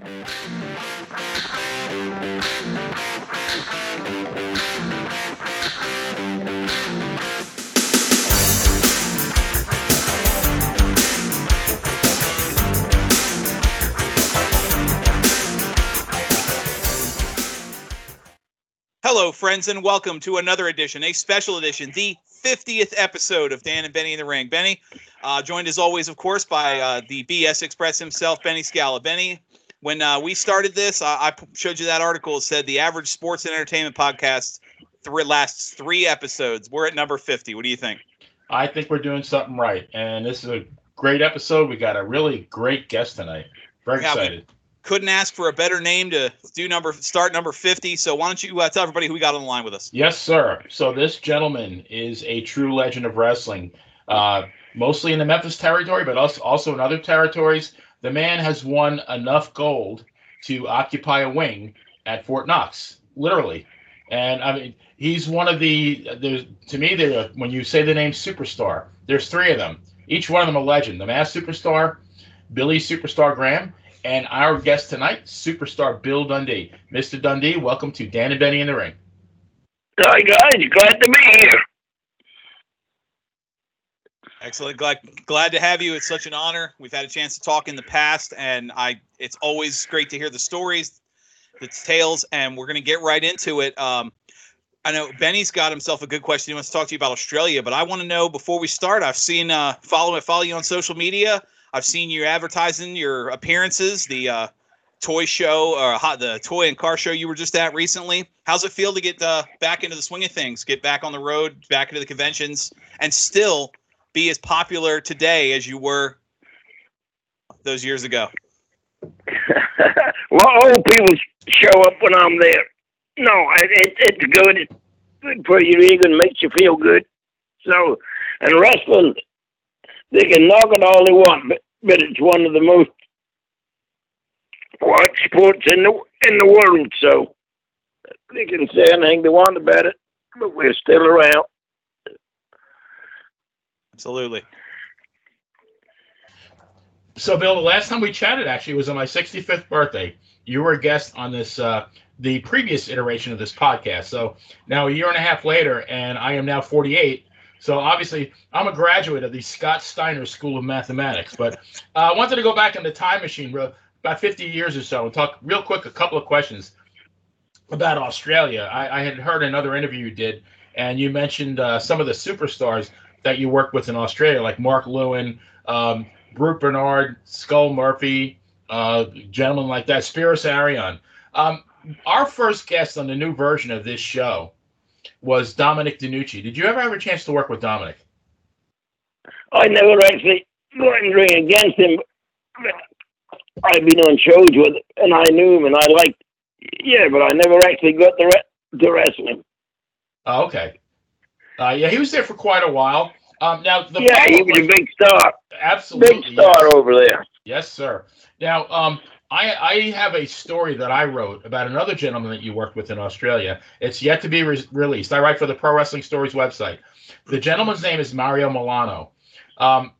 Hello, friends, and welcome to another edition, a special edition, the 50th episode of Dan and Benny in the Ring. Benny, uh, joined as always, of course, by uh, the BS Express himself, Benny Scala. Benny, when uh, we started this, I showed you that article. It said the average sports and entertainment podcast th- lasts three episodes. We're at number 50. What do you think? I think we're doing something right, and this is a great episode. We got a really great guest tonight. Very yeah, excited. Couldn't ask for a better name to do number start number 50 so why don't you uh, tell everybody who we got on the line with us yes sir so this gentleman is a true legend of wrestling uh, mostly in the memphis territory but also, also in other territories the man has won enough gold to occupy a wing at fort knox literally and i mean he's one of the there's to me there when you say the name superstar there's three of them each one of them a legend the masked superstar billy superstar graham and our guest tonight, superstar Bill Dundee. Mr. Dundee, welcome to Dan and Benny in the Ring. Hi guys, glad to be here. Excellent. Glad glad to have you. It's such an honor. We've had a chance to talk in the past, and I it's always great to hear the stories, the tales, and we're gonna get right into it. Um, I know Benny's got himself a good question. He wants to talk to you about Australia, but I want to know before we start. I've seen uh, follow follow you on social media. I've seen you advertising your appearances, the uh, toy show or uh, the toy and car show you were just at recently. How's it feel to get uh, back into the swing of things, get back on the road, back into the conventions, and still be as popular today as you were those years ago? well, old people show up when I'm there. No, it, it's good. It's good for your ego and makes you feel good. So, and wrestling they can knock it all they want, but, but it's one of the most watched sports in the in the world. So they can say anything they want about it, but we're still around. Absolutely. So, Bill, the last time we chatted actually was on my 65th birthday. You were a guest on this, uh, the previous iteration of this podcast. So now a year and a half later, and I am now 48. So obviously, I'm a graduate of the Scott Steiner School of Mathematics. But uh, I wanted to go back in the time machine about 50 years or so and talk real quick a couple of questions about Australia. I, I had heard another interview you did, and you mentioned uh, some of the superstars that you worked with in Australia, like Mark Lewin, um, Bernard, Skull Murphy, uh, gentlemen like that, Spiros Arion. Um, our first guest on the new version of this show was Dominic DeNucci. Did you ever have a chance to work with Dominic? I never actually went in ring against him. I've been on shows with him, and I knew him, and I liked. Yeah, but I never actually got to, re- to wrestle him. Oh, okay. Uh, yeah, he was there for quite a while. Um, now, the yeah, he was, a big star. Absolutely, big star yes. over there. Yes, sir. Now, um, I, I have a story that I wrote about another gentleman that you worked with in Australia. It's yet to be re- released. I write for the Pro Wrestling Stories website. The gentleman's name is Mario Milano. Um,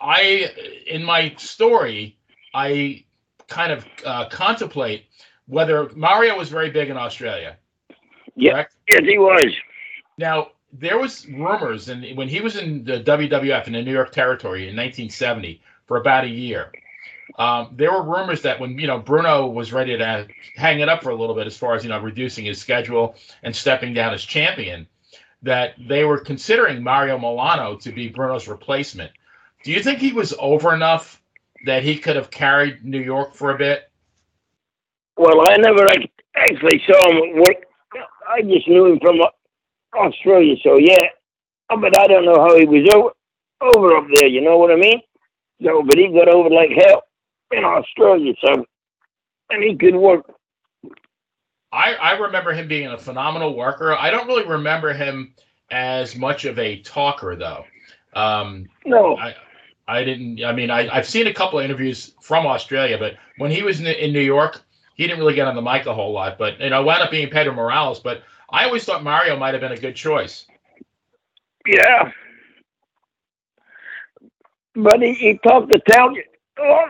I in my story, I kind of uh, contemplate whether Mario was very big in Australia. Yeah, yes, he was. Now there was rumors, and when he was in the WWF in the New York territory in 1970 for about a year, um, there were rumors that when you know Bruno was ready to hang it up for a little bit, as far as you know reducing his schedule and stepping down as champion, that they were considering Mario Milano to be Bruno's replacement. Do you think he was over enough that he could have carried New York for a bit? Well, I never actually saw him work. I just knew him from Australia, so yeah. But I don't know how he was over, over up there. You know what I mean? So, but he got over like hell in Australia, so and he could work. I I remember him being a phenomenal worker. I don't really remember him as much of a talker though. Um, no, I I didn't. I mean, I I've seen a couple of interviews from Australia, but when he was in, in New York, he didn't really get on the mic a whole lot. But you know, wound up being Pedro Morales. But I always thought Mario might have been a good choice. Yeah, but he, he talked Italian. Oh,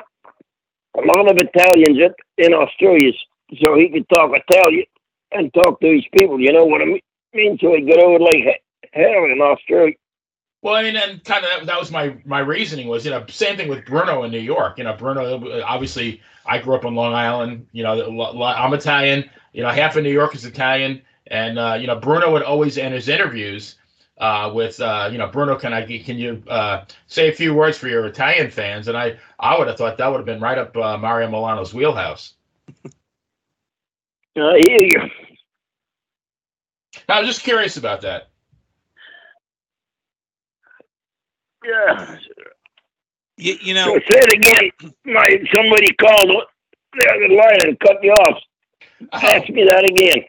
a lot of Italians in Australia, so he could talk Italian and talk to these people. You know what I mean? So he got over like hell in Australia. Well, I mean, and kind of that, that, was my my reasoning was you know same thing with Bruno in New York. You know, Bruno obviously I grew up on Long Island. You know, I'm Italian. You know, half of New York is Italian, and uh, you know Bruno would always end his interviews uh, with uh, you know Bruno. Can I can you uh, say a few words for your Italian fans? And I I would have thought that would have been right up uh, Mario Milano's wheelhouse. I hear you. I was just curious about that. Yeah. You, you know. So say it again. My somebody called the other line and cut me off. Ask me that again.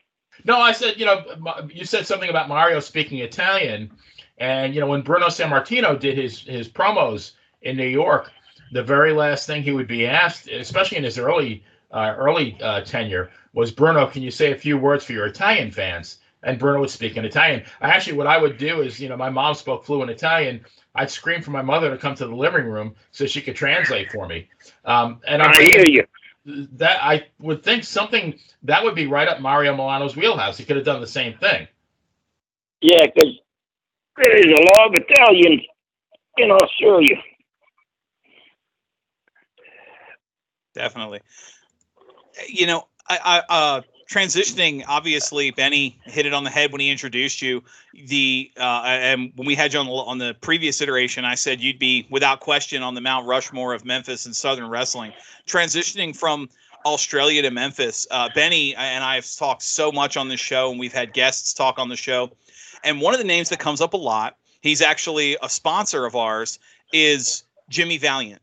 No, I said you know you said something about Mario speaking Italian, and you know when Bruno Sammartino did his his promos in New York, the very last thing he would be asked, especially in his early uh, early uh, tenure, was Bruno, can you say a few words for your Italian fans? And Bruno would speak in Italian. Actually, what I would do is, you know, my mom spoke fluent Italian. I'd scream for my mother to come to the living room so she could translate for me. Um, and I'm I hear you. That I would think something that would be right up Mario Milano's wheelhouse. He could have done the same thing. Yeah, because there is a lot of Italians in Australia. Definitely. You know, I, I uh, transitioning obviously benny hit it on the head when he introduced you. The uh, and when we had you on the, on the previous iteration i said you'd be without question on the mount rushmore of memphis and southern wrestling. Transitioning from australia to memphis uh, benny and i have talked so much on this show and we've had guests talk on the show. And one of the names that comes up a lot he's actually a sponsor of ours is jimmy valiant.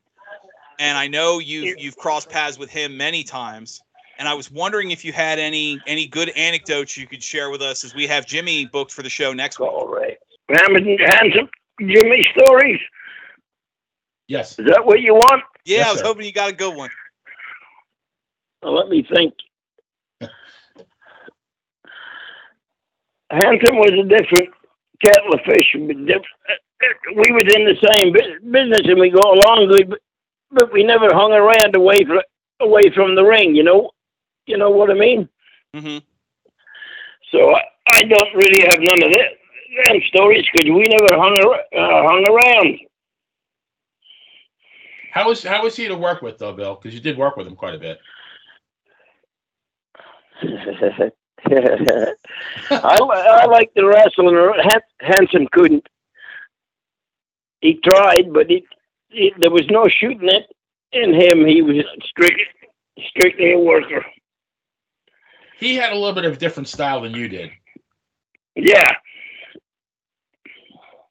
And i know you've you've crossed paths with him many times and I was wondering if you had any any good anecdotes you could share with us as we have Jimmy booked for the show next week. All right, handsome Jimmy stories. Yes. Is that what you want? Yeah, yes, I was sir. hoping you got a good one. Well, let me think. Handsome was a different kettle of fish. We was in the same business and we go along good, but we never hung around away from away from the ring. You know, you know what I mean? Mm-hmm. So I, I don't really have none of that them stories because we never hung, uh, hung around. How was how was he to work with though, Bill? Because you did work with him quite a bit. I, I like the wrestling. Handsome couldn't. He tried, but he, he, there was no shooting it in him. He was strictly strictly a worker he had a little bit of a different style than you did. Yeah.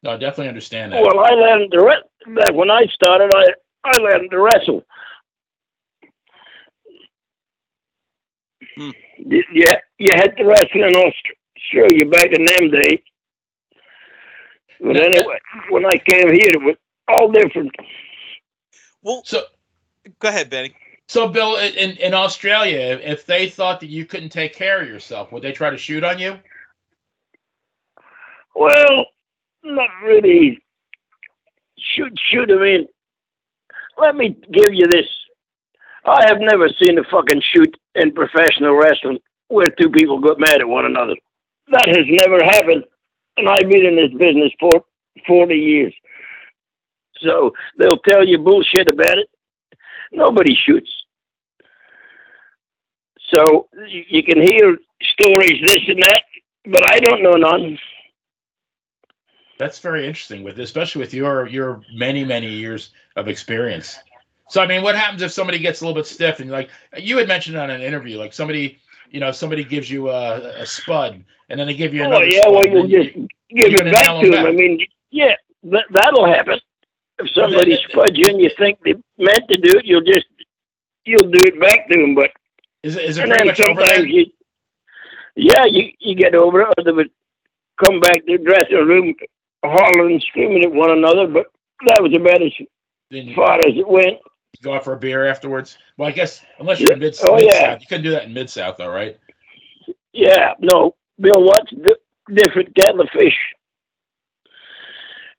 No, I definitely understand that. Well, I learned to wrestle. When I started, I I learned to wrestle. Hmm. Yeah, you had to wrestle in Australia back in them days. But anyway, when I came here, it was all different. Well, so go ahead, Benny. So, Bill, in, in Australia, if they thought that you couldn't take care of yourself, would they try to shoot on you? Well, not really. Shoot, shoot. I mean, let me give you this. I have never seen a fucking shoot in professional wrestling where two people got mad at one another. That has never happened, and I've been in this business for 40 years. So they'll tell you bullshit about it. Nobody shoots. So you can hear stories, this and that, but I don't know none. That's very interesting, with especially with your your many many years of experience. So I mean, what happens if somebody gets a little bit stiff and like you had mentioned on an interview, like somebody you know somebody gives you a, a spud and then they give you oh, another. Oh yeah, well you just you, give it back to them. I mean, yeah, that, that'll happen. If somebody spuds you and you think they meant to do it, you'll just you'll do it back to them. But is it, is it over there? You, yeah, you, you get over it, or they would come back to the dressing room hollering screaming at one another, but that was about as far as it went. Go out for a beer afterwards? Well, I guess, unless you're in mid, oh, mid yeah. You couldn't do that in Mid South, though, right? Yeah, no. Bill Watts, different kettle of fish.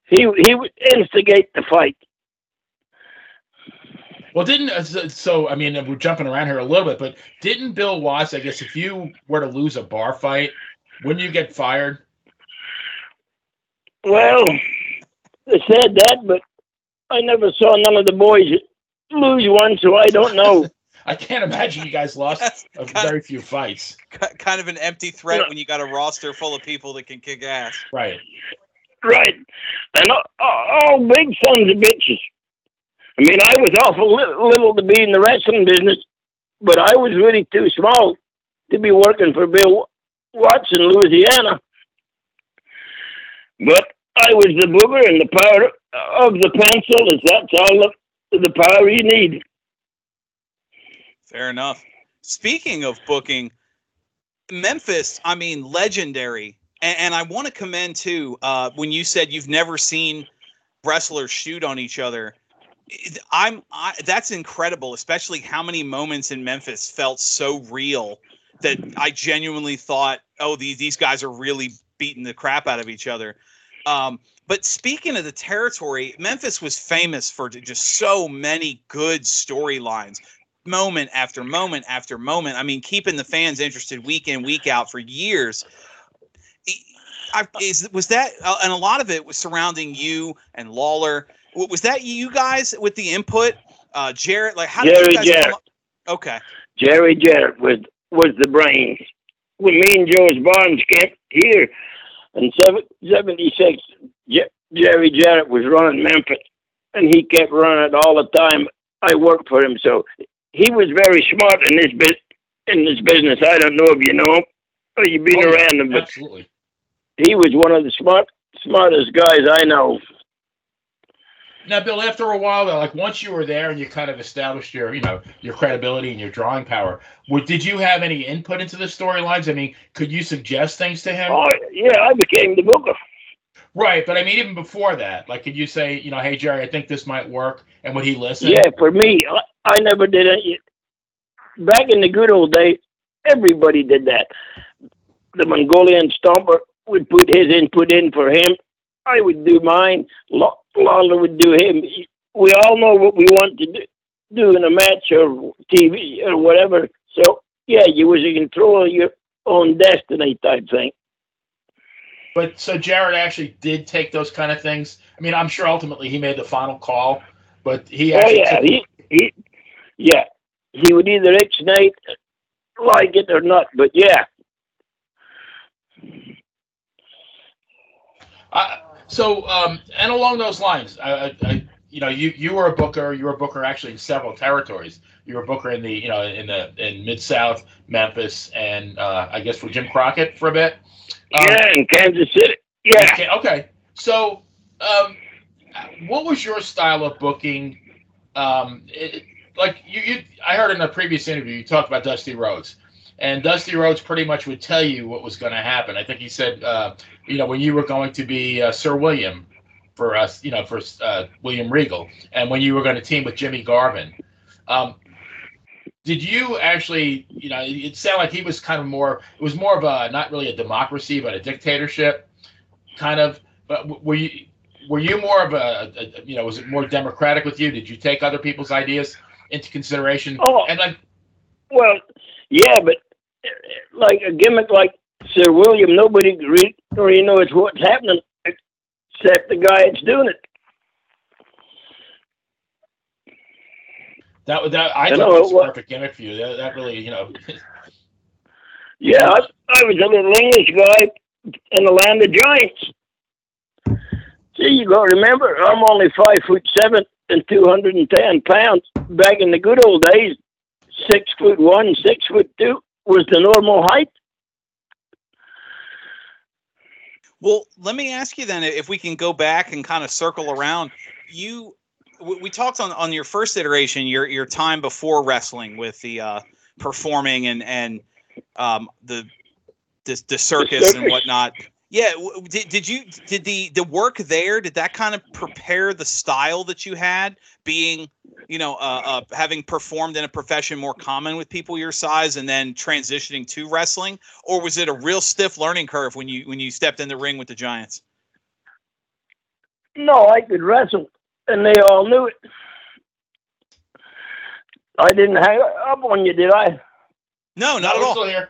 He, he would instigate the fight. Well, didn't uh, so- so? I mean, we're jumping around here a little bit, but didn't Bill Watts? I guess if you were to lose a bar fight, wouldn't you get fired? Well, they said that, but I never saw none of the boys lose one, so I don't know. I can't imagine you guys lost a very few fights. kind of an empty threat Yeah. when you got a roster full of people that can kick ass. Right. right. And all, all big sons of bitches. I mean, I was awful li- little to be in the wrestling business, but I was really too small to be working for Bill Watts in Louisiana. But I was the booker and the power of the pencil is that's all the, the power you need. Fair enough. Speaking of booking, Memphis, I mean, legendary. And, and I want to commend too, uh, when you said you've never seen wrestlers shoot on each other. I'm I, that's incredible, especially how many moments in Memphis felt so real that I genuinely thought, oh, these these guys are really beating the crap out of each other. Um, but speaking of the territory, Memphis was famous for just so many good storylines moment after moment after moment. I mean, keeping the fans interested week in week out for years. I, is was that uh, and a lot of it was surrounding you and Lawler. W- Was that you guys with the input? Uh, Jarrett, like how did you guys Jarrett. come? Okay, Jerry Jarrett was was the brains. When me and George Barnes came here in 76, Je- Jerry Jarrett was running Memphis, and he kept running it all the time. I worked for him, so he was very smart in this bit in this business. I don't know if you know him or you've been Oh, around him, but Absolutely. he was one of the smart smartest guys I know. Now, Bill, after a while, though, like once you were there and you kind of established your, you know, your credibility and your drawing power, what, did you have any input into the storylines? I mean, could you suggest things to him? Oh yeah, I became the booker. Right, but I mean, even before that, like, could you say, you know, hey Jerry, I think this might work, and would he listen? Yeah, for me, I, I never did it. Back in the good old days, everybody did that. The Mongolian Stomper would put his input in for him. I would do mine. Law- Lawler would do him. We all know what we want to do, do in a match or TV or whatever. So, yeah, you was in control of your own destiny type thing. But so Jarrett actually did take those kind of things. I mean, I'm sure ultimately he made the final call, but he Oh actually yeah, took- he he yeah. He would either ixnay like it or not, but yeah. Uh, so, um, and along those lines, I, I, you know, you you were a booker. You were a booker actually in several territories. You were a booker in the, you know, in the in Mid South, Memphis, and uh, I guess for Jim Crockett for a bit. Um, yeah, in Kansas City. Yeah. Okay. okay. So, um, what was your style of booking? Um, it, like you, you, I heard in a previous interview you talked about Dusty Rhodes, and Dusty Rhodes pretty much would tell you what was going to happen. I think he said, uh, you know, when you were going to be uh, Sir William for us, you know, for uh, William Regal, and when you were going to team with Jimmy Garvin. Um, did you actually, you know, it sounded like he was kind of more, it was more of a, not really a democracy, but a dictatorship kind of, but were you, were you more of a, a, you know, was it more democratic with you? Did you take other people's ideas into consideration? Oh. And like, Well, yeah, but like a gimmick like Sir William, nobody really, really knows what's happening except the guy that's doing it. that, was that I I thought that was a perfect gimmick for you. That, that really, you know, Yeah, I, I was a little English guy in the land of giants. See, you got to remember, I'm only five foot seven and two hundred and ten pounds. Back in the good old days, six foot one, six foot two was the normal height. Well, let me ask you then if we can go back and kind of circle around. You, we talked on on your first iteration, your your time before wrestling with the uh, performing and and um, the the, the circus and circus. whatnot. Yeah, did, did you did the the work there? Did that kind of prepare the style that you had, being you know uh, uh, having performed in a profession more common with people your size, and then transitioning to wrestling, or was it a real stiff learning curve when you when you stepped in the ring with the Giants? No, I could wrestle, and they all knew it. I didn't hang up on you, did I? No, not No, at we're all.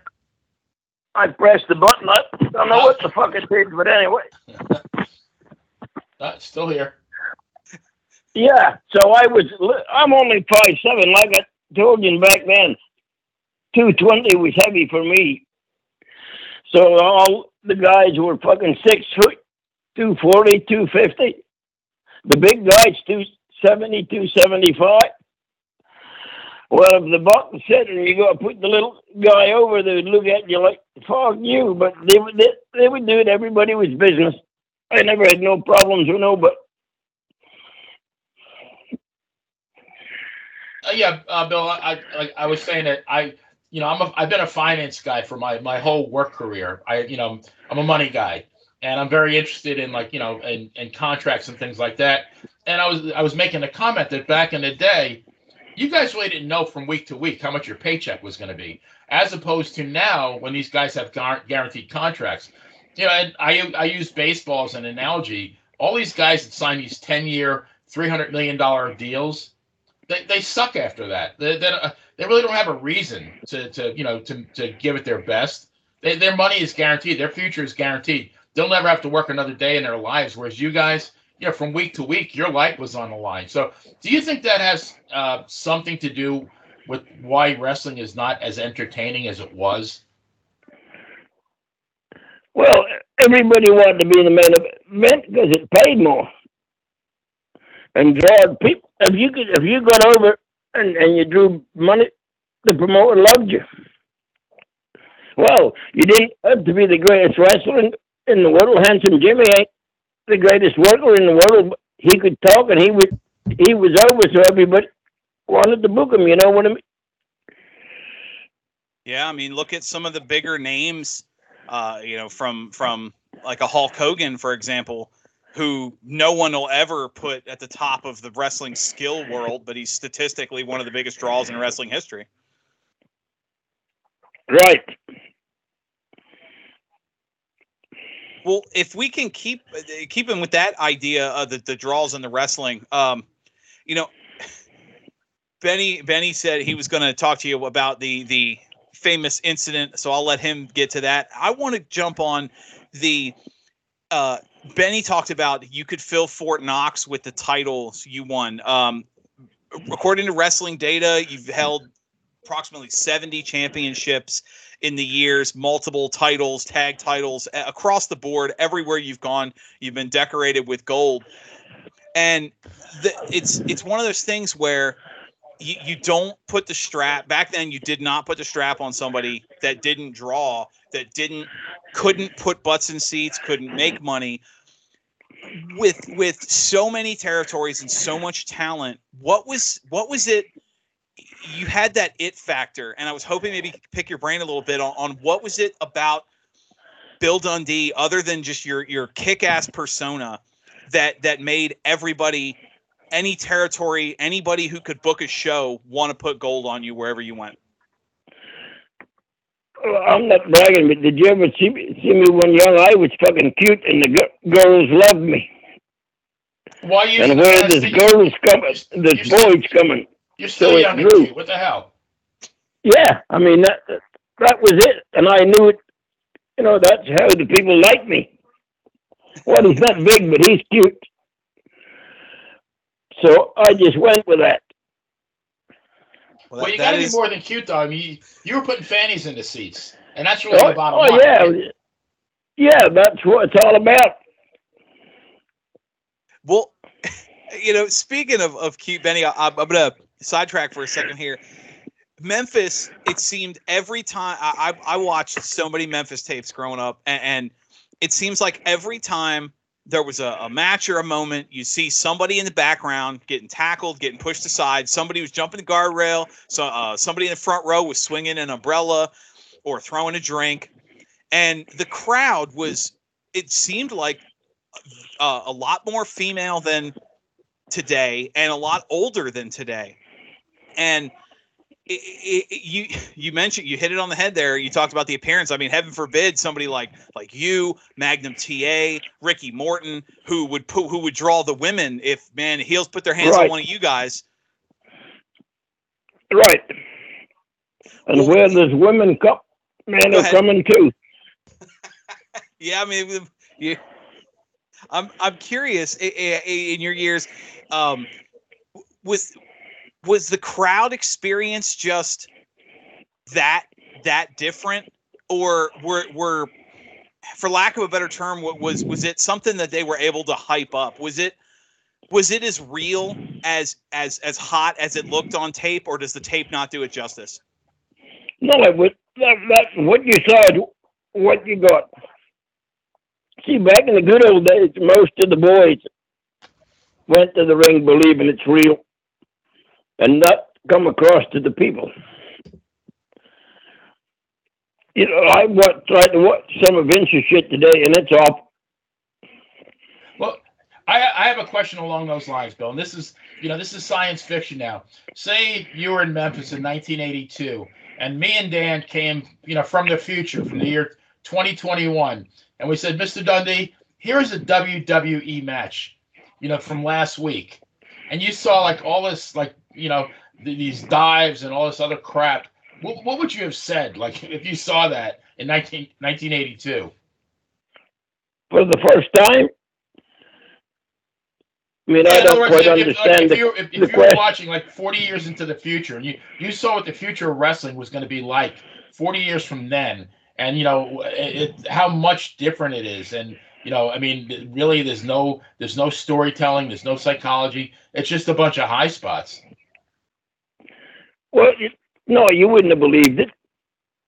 I pressed the button. I don't know what the fuck it did, but anyway. Uh, still here. Yeah. So I was. I'm only five seven, like I told you back then. Two twenty was heavy for me. So all the guys were fucking six foot, 240, 250. The big guys, 270, 275. Well, if the buck was sitting, you got to put the little guy over there and look at you like, fuck you. But they would, they, they would do it. Everybody was business. I never had no problems with nobody. Uh, yeah, uh, Bill. I, I like I was saying that I, you know, I'm a, I've been a finance guy for my my whole work career. I, you know, I'm a money guy, and I'm very interested in like you know in, in contracts and things like that. And I was I was making a comment that back in the day, you guys really didn't know from week to week how much your paycheck was going to be, as opposed to now when these guys have gar- guaranteed contracts. You know, and I I use baseball as an analogy. All these guys that sign these ten year, three hundred million dollar deals they, they suck after that. They, they, they really don't have a reason to, to you know to, to give it their best. They, their money is guaranteed. Their future is guaranteed. They'll never have to work another day in their lives. Whereas you guys, know, from week to week, your life was on the line. So, do you think that has uh, something to do with why wrestling is not as entertaining as it was? Well, everybody wanted to be the main event because it paid more and drawed people. If you could, if you got over and, and you drew money, the promoter loved you. Well, you didn't have to be the greatest wrestler in, in the world. Handsome Jimmy ain't the greatest worker in the world. He could talk, and he would he was over, so everybody wanted to book him. You know what I mean? Yeah, I mean, look at some of the bigger names, uh, you know, from from like a Hulk Hogan, for example, who no one will ever put at the top of the wrestling skill world, but he's statistically one of the biggest draws in wrestling history. Right. Well, if we can keep uh, keeping with that idea of the, the draws and the wrestling, um, you know, Benny Benny said he was going to talk to you about the the famous incident, so I'll let him get to that. I want to jump on the uh, Benny talked about you could fill Fort Knox with the titles you won. Um, according to wrestling data, you've held approximately 70 championships in the years, multiple titles, tag titles across the board. Everywhere you've gone, you've been decorated with gold. And the, it's it's one of those things where you, you don't put the strap back then you did not put the strap on somebody that didn't draw that didn't couldn't put butts in seats couldn't make money with with so many territories and so much talent what was what was it you had that it factor and i was hoping maybe you pick your brain a little bit on, on what was it about bill dundee other than just your your kick-ass persona that that made everybody any territory anybody who could book a show want to put gold on you wherever you went Well, I'm not bragging, but did you ever see me, see me when young? I was fucking cute, and the g- girls loved me. Why you? And where this girls coming, this boys coming. You're still so young and grew. cute. What the hell? Yeah, I mean that that was it, and I knew it. You know, that's how the people like me. Well, he's not big, but he's cute. So I just went with that. well, Well, you got to be more than cute, though. I mean, you, you were putting fannies in the seats, and that's really Oh, the bottom line. oh line. yeah, yeah, that's what it's all about. Well, you know, speaking of, of cute Benny, I, I'm going to sidetrack for a second here. Memphis, it seemed every time I, I, I watched so many Memphis tapes growing up, and, and it seems like every time there was a, a match or a moment, you see somebody in the background getting tackled, getting pushed aside. Somebody was jumping the guardrail. So uh, somebody in the front row was swinging an umbrella or throwing a drink, and the crowd was. It seemed like uh, a lot more female than today and a lot older than today. And it, it, you you mentioned you hit it on the head there. You talked about the appearance. I mean, heaven forbid somebody like like you, Magnum TA, Ricky Morton, who would put who would draw the women if man heels put their hands on one of you guys. Right. And Well, where there's women come, men are coming too. Yeah, I mean, you. I'm I'm curious. i- i- i- In your years, um, was was the crowd experience just that that different, or were were, for lack of a better term, what was was it something that they were able to hype up? Was it was it as real as as as hot as it looked on tape, or does the tape not do it justice? No, it was that, that's what you saw, is what you got. See, back in the good old days, most of the boys went to the ring believing it's real and not come across to the people. You know, I wa tried to watch some of shit today, and it's off. Well, I, I have a question along those lines, Bill. And this is, you know, this is science fiction now. Say you were in Memphis in 1982, and me and Dan came, you know, from the future, from the year 2021, and we said, Mr. Dundee, here's a WWE match, you know, from last week, and you saw like all this, like, you know, th- these dives and all this other crap. What, what would you have said, like, if you saw that in 19, 1982? For the first time, I mean, I Yeah, other don't words, quite if- if- understand if, the, you, if, if you were watching like 40 years into the future and you, you saw what the future of wrestling was going to be like 40 years from then and you know it, it, how much different it is and you know i mean really there's no there's no storytelling there's no psychology it's just a bunch of high spots Well, no, you wouldn't have believed it.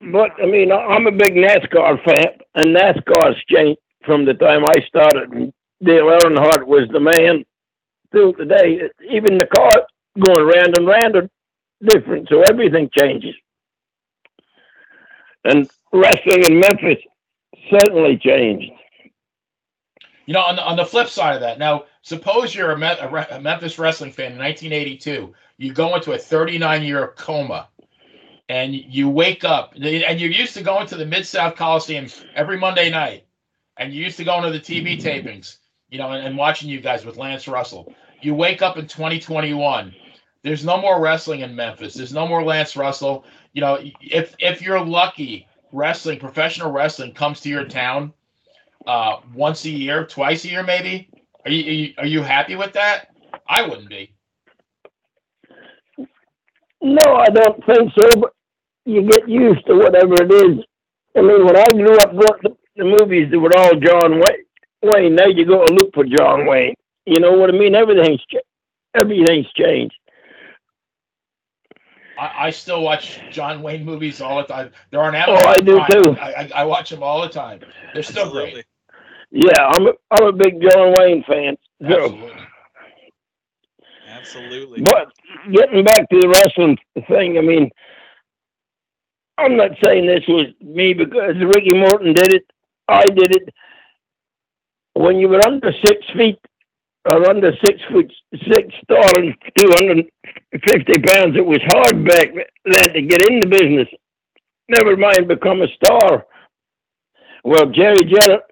But I mean, I'm a big NASCAR fan, and NASCAR's changed from the time I started. Dale Earnhardt was the man till today. Even the car going round and round are different, so everything changes. And wrestling in Memphis certainly changed. You know, on the, on the flip side of that, now suppose you're a, Me- a, Memphis wrestling fan in 1982. You go into a 39 year coma, and you wake up, and you're used to going to the Mid South Coliseum every Monday night, and you used to going to the TV tapings, you know, and, and watching you guys with Lance Russell. You wake up in 2021. There's no more wrestling in Memphis. There's no more Lance Russell. You know, if if you're lucky, wrestling, professional wrestling comes to your town uh, once a year, twice a year, maybe. Are you, are you are you happy with that? I wouldn't be. No, I don't think so, but you get used to whatever it is. I mean, when I grew up going to the movies, they were all John Wayne. Wayne. Now you go and look for John Wayne. You know what I mean? Everything's cha- everything's changed. I, I still watch John Wayne movies all the time. They're on Amazon. Oh, I do Prime. too. I, I, I watch them all the time. They're still great. Yeah, I'm a, I'm a big John Wayne fan. So, Absolutely. Absolutely. but getting back to the wrestling thing, I mean, I'm not saying this was me because Ricky Morton did it. I did it. When you were under six feet or under six foot six tall and 250 pounds, it was hard back then to get in the business. Never mind become a star. Well, Jerry Jarrett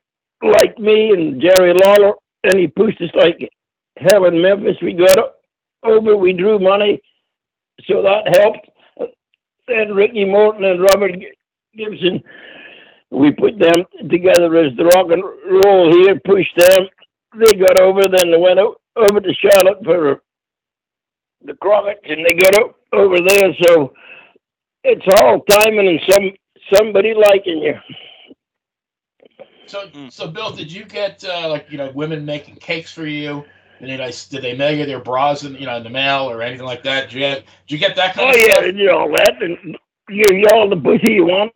liked me and Jerry Lawler, and he pushed us like hell in Memphis. We got over, we drew money, so that helped. Then Ricky Morton and Robert Gibson, we put them together as the rock and roll here, pushed them. They got over, then they went over to Charlotte for the Crockett's, and they got over there. So it's all timing and some somebody liking you. So, Mm. so Bill, did you get uh, like you know women making cakes for you? And Did they did they mail you their bras in you know in the mail or anything like that? Did you get, did you get that kind of Oh of yeah, stuff? they did all that, and give you all the pussy you want.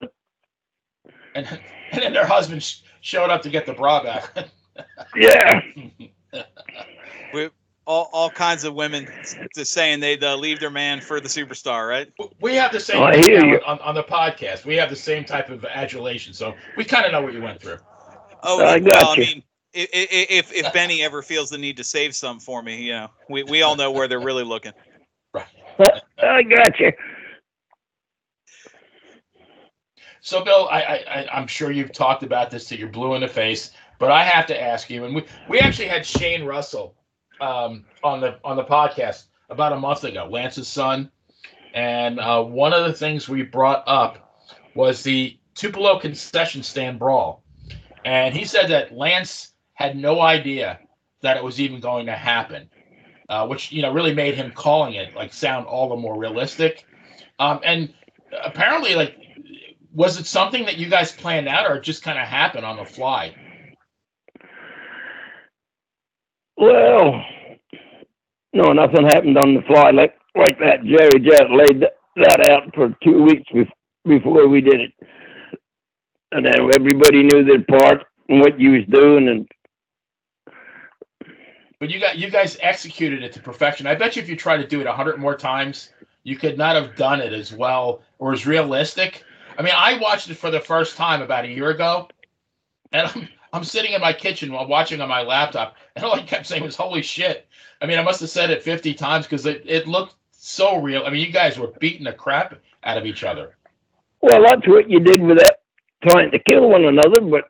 And, and then their husband sh- showed up to get the bra back. Yeah. We all, all kinds of women just saying they'd uh, leave their man for the superstar, right? we have the same Oh, thing hear now you. on, on the podcast. We have the same type of adulation, so we kind of know what you went through. Oh, I well, got I you. mean, i- i- i- if if Benny ever feels the need to save some for me, you know, we, we all know where they're really looking. I got you. So, Bill, I, I, I I'm sure you've talked about this till you're blue in the face, but I have to ask you. And we we actually had Shane Russell um, on the on the podcast about a month ago, Lance's son, and uh, one of the things we brought up was the Tupelo concession stand brawl, and he said that Lance had no idea that it was even going to happen, uh, which you know really made him calling it like sound all the more realistic. Um, and apparently, like, was it something that you guys planned out, or just kind of happened on the fly? Well, no, nothing happened on the fly like like that. Jerry Jarrett laid that out for two weeks before we did it, and then everybody knew their part and what you was doing, and But you got you guys executed it to perfection. I bet you if you try to do it a hundred more times, you could not have done it as well or as realistic. I mean, I watched it for the first time about a year ago, and I'm I'm sitting in my kitchen while watching on my laptop, and all I kept saying was "Holy shit!" I mean, I must have said it 50 times because it, it looked so real. I mean, you guys were beating the crap out of each other. well, that's what you did without trying to kill one another. But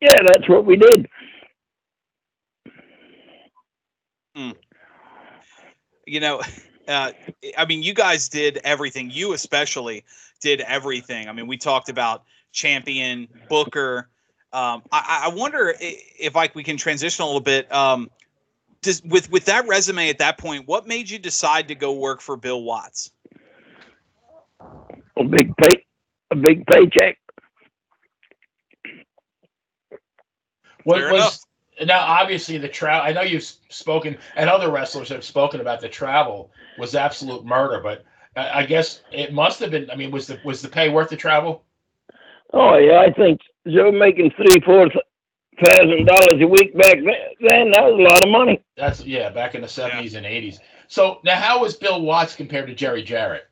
yeah, that's what we did. you know, uh, I mean, you guys did everything. You especially did everything. I mean, we talked about champion Booker. Um, I, I wonder if like we can transition a little bit. Um, does, with with that resume at that point, what made you decide to go work for Bill Watts? A big pay, a big paycheck. What Fair was now obviously the travel? I know you've spoken, and other wrestlers have spoken about the travel was absolute murder. But I, I guess it must have been. I mean, was the was the pay worth the travel? Oh yeah, I think Joe making three, four thousand dollars a week back then. Then that was a lot of money. That's yeah, back in the seventies and eighties. So now, how was Bill Watts compared to Jerry Jarrett?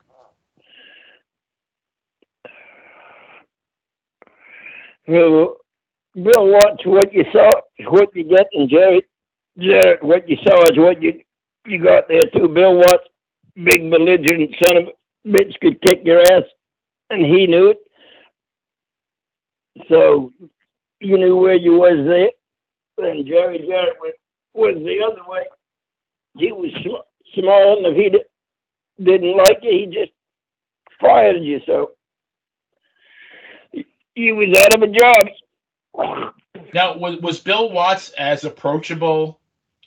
Well, Bill Watts, what you saw is what you get, and Jerry, Jerry, what you saw is what you you got there too. Bill Watts, big belligerent son of a bitch, could kick your ass, and he knew it. So you knew where you was there. And Jerry Jarrett was, was the other way. He was sm- small, and if he di- didn't like you, he just fired you. So you was out of a job. Now, was was Bill Watts as approachable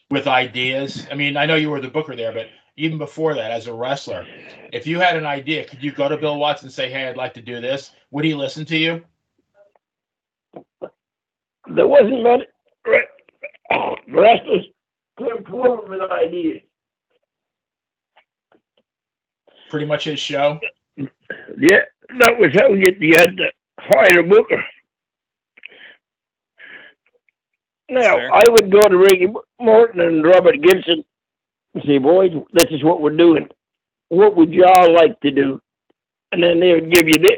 with ideas? I mean, I know you were the booker there, but even before that, as a wrestler, if you had an idea, could you go to Bill Watts and say, "Hey, I'd like to do this"? Would he listen to you? There wasn't many wrestlers came forward with ideas. Pretty much his show. Yeah, that was how you, you had to hire a booker. Now, I would go to Ricky Morton and Robert Gibson and say, boys, this is what we're doing. What would y'all like to do? And then they would give you their,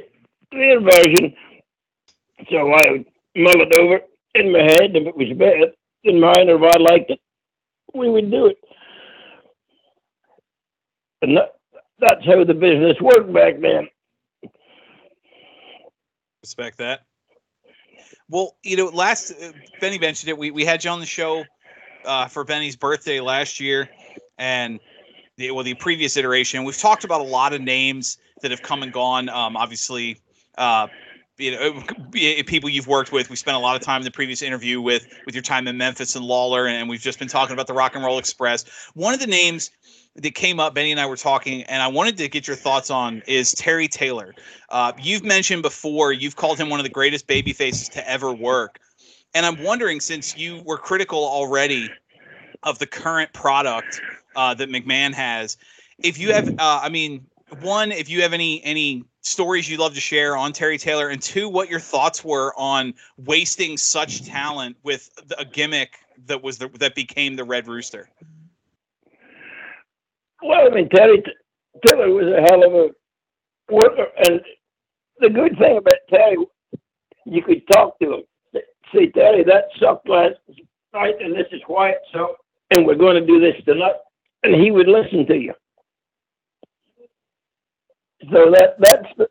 their version. So I would mull it over in my head. If it was better than mine or if I liked it, we would do it. And that, that's how the business worked back then. Respect that. Well, you know, last uh, Benny mentioned it. We we had you on the show uh, for Benny's birthday last year, and the well the previous iteration. We've talked about a lot of names that have come and gone. Um, obviously, uh, you know, people you've worked with. We spent a lot of time in the previous interview with with your time in Memphis and Lawler, and we've just been talking about the Rock and Roll Express. One of the names that came up, Benny and I were talking, and I wanted to get your thoughts on is Terry Taylor. Uh, you've mentioned before, you've called him one of the greatest baby faces to ever work. And I'm wondering, since you were critical already of the current product uh, that McMahon has, if you have, uh, I mean, one, if you have any any stories you'd love to share on Terry Taylor, and two, what your thoughts were on wasting such talent with a gimmick that was the, that became the Red Rooster. Well, I mean, Terry Taylor was a hell of a worker, and the good thing about Terry, you could talk to him. Say, Terry, that sucked last night, and this is why it sucked, and we're going to do this tonight, and he would listen to you. So that that's the,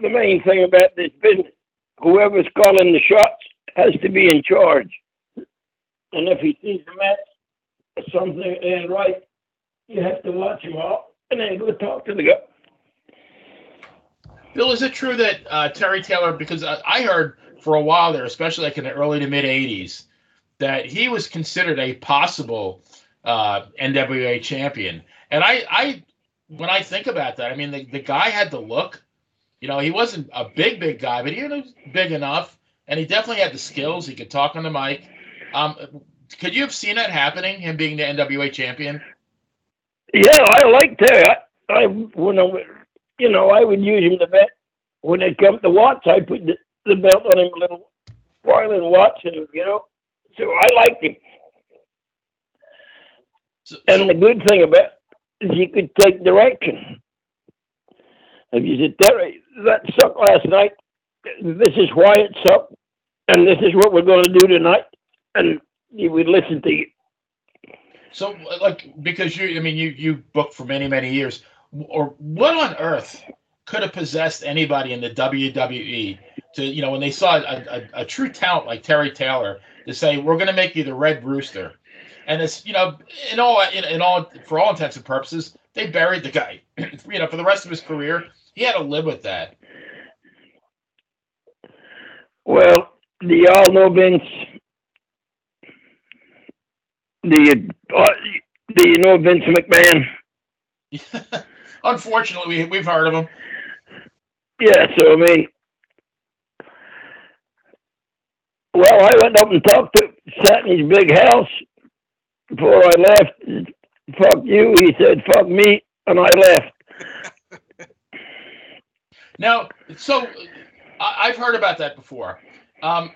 the main thing about this business. Whoever's calling the shots has to be in charge, and if he sees a match or something ain't right, you have to watch him out and then go talk to the guy. Bill, is it true that uh, Terry Taylor? Because I, I heard for a while there, especially like in the early to mid '80s, that he was considered a possible uh, NWA champion. And I, I, when I think about that, I mean, the, the guy had the look. You know, he wasn't a big, big guy, but he was big enough, and he definitely had the skills. He could talk on the mic. Um, could you have seen that happening? Him being the NWA champion? Yeah, I like that. I, I when I, you know, I would use him to bet when it come to Watts. I put the, the belt on him a little while and watch him. You know, so I liked him. So, And the good thing about you could take direction. If you said, Terry, that sucked last night. This is why it sucked, and this is what we're going to do tonight. And he would listen to you. So, like, because you, I mean, you you booked for many many years, or what on earth could have possessed anybody in the WWE to, you know, when they saw a, a, a true talent like Terry Taylor to say, "We're going to make you the Red Rooster," and it's, you know, in all in, in all for all intents and purposes, they buried the guy. you know, for the rest of his career, he had to live with that. Well, do you all know Vince? Do you uh, do you know Vince McMahon? Unfortunately, we, we've heard of him. Yeah, so I mean, well, I went up and talked to, sat in his big house before I left. Fuck you, he said. Fuck me, and I left. Now, so I, I've heard about that before. Um,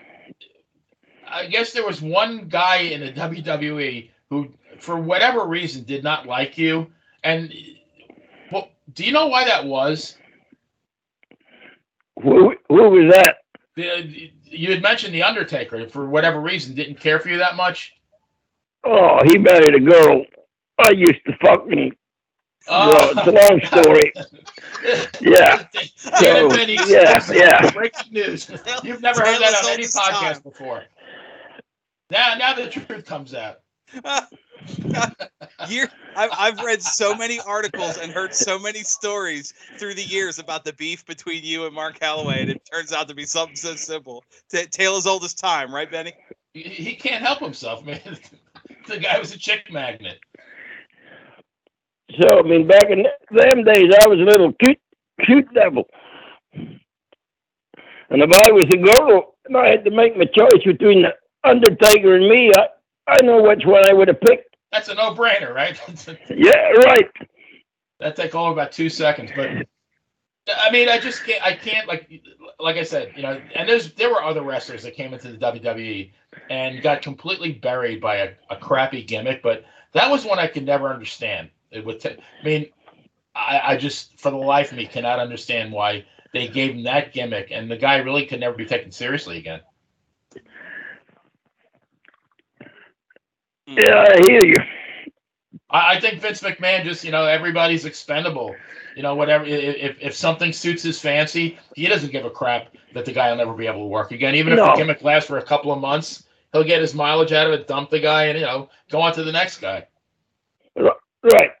I guess there was one guy in the WWE who, for whatever reason, did not like you. And well, do you know why that was? Who, who was that? The, you had mentioned the Undertaker. For whatever reason, didn't care for you that much. Oh, he married a girl. I used to fucking. Oh. Well, it's a long story. Yeah. So, yeah, yeah. Breaking news. You've never heard that on any podcast before. Now, now the truth comes out. Year, I've, I've read so many articles and heard so many stories through the years about the beef between you and Mark Calaway, and it turns out to be something so simple. T- Taylor's oldest time, right, Benny? He, he can't help himself, man. the guy was a chick magnet. So I mean, back in them days, I was a little cute, cute devil. And if I was a girl and I had to make my choice between the Undertaker and me, I, I know which one I would have picked. That's a no-brainer, right? Yeah, right. that take all about two seconds, but I mean, I just can't. I can't like, like I said, you know. And there's there were other wrestlers that came into the WWE and got completely buried by a, a crappy gimmick, but that was one I could never understand. It would. ta- I mean, I, I just for the life of me cannot understand why they gave him that gimmick, and the guy really could never be taken seriously again. Yeah, I hear you. I, I think Vince McMahon just, you know, everybody's expendable. You know, whatever. If if something suits his fancy, he doesn't give a crap that the guy will never be able to work again. Even if No. the gimmick lasts for a couple of months, he'll get his mileage out of it, dump the guy, and you know, go on to the next guy. Right.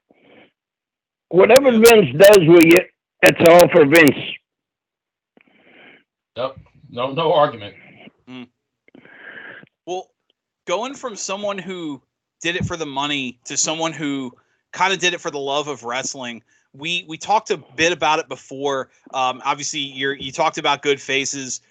Whatever Vince does with you, it's all for Vince. Nope, no, no argument. Hmm. Well, going from someone who did it for the money to someone who kind of did it for the love of wrestling. We we talked a bit about it before. Um, obviously, you're you talked about good faces.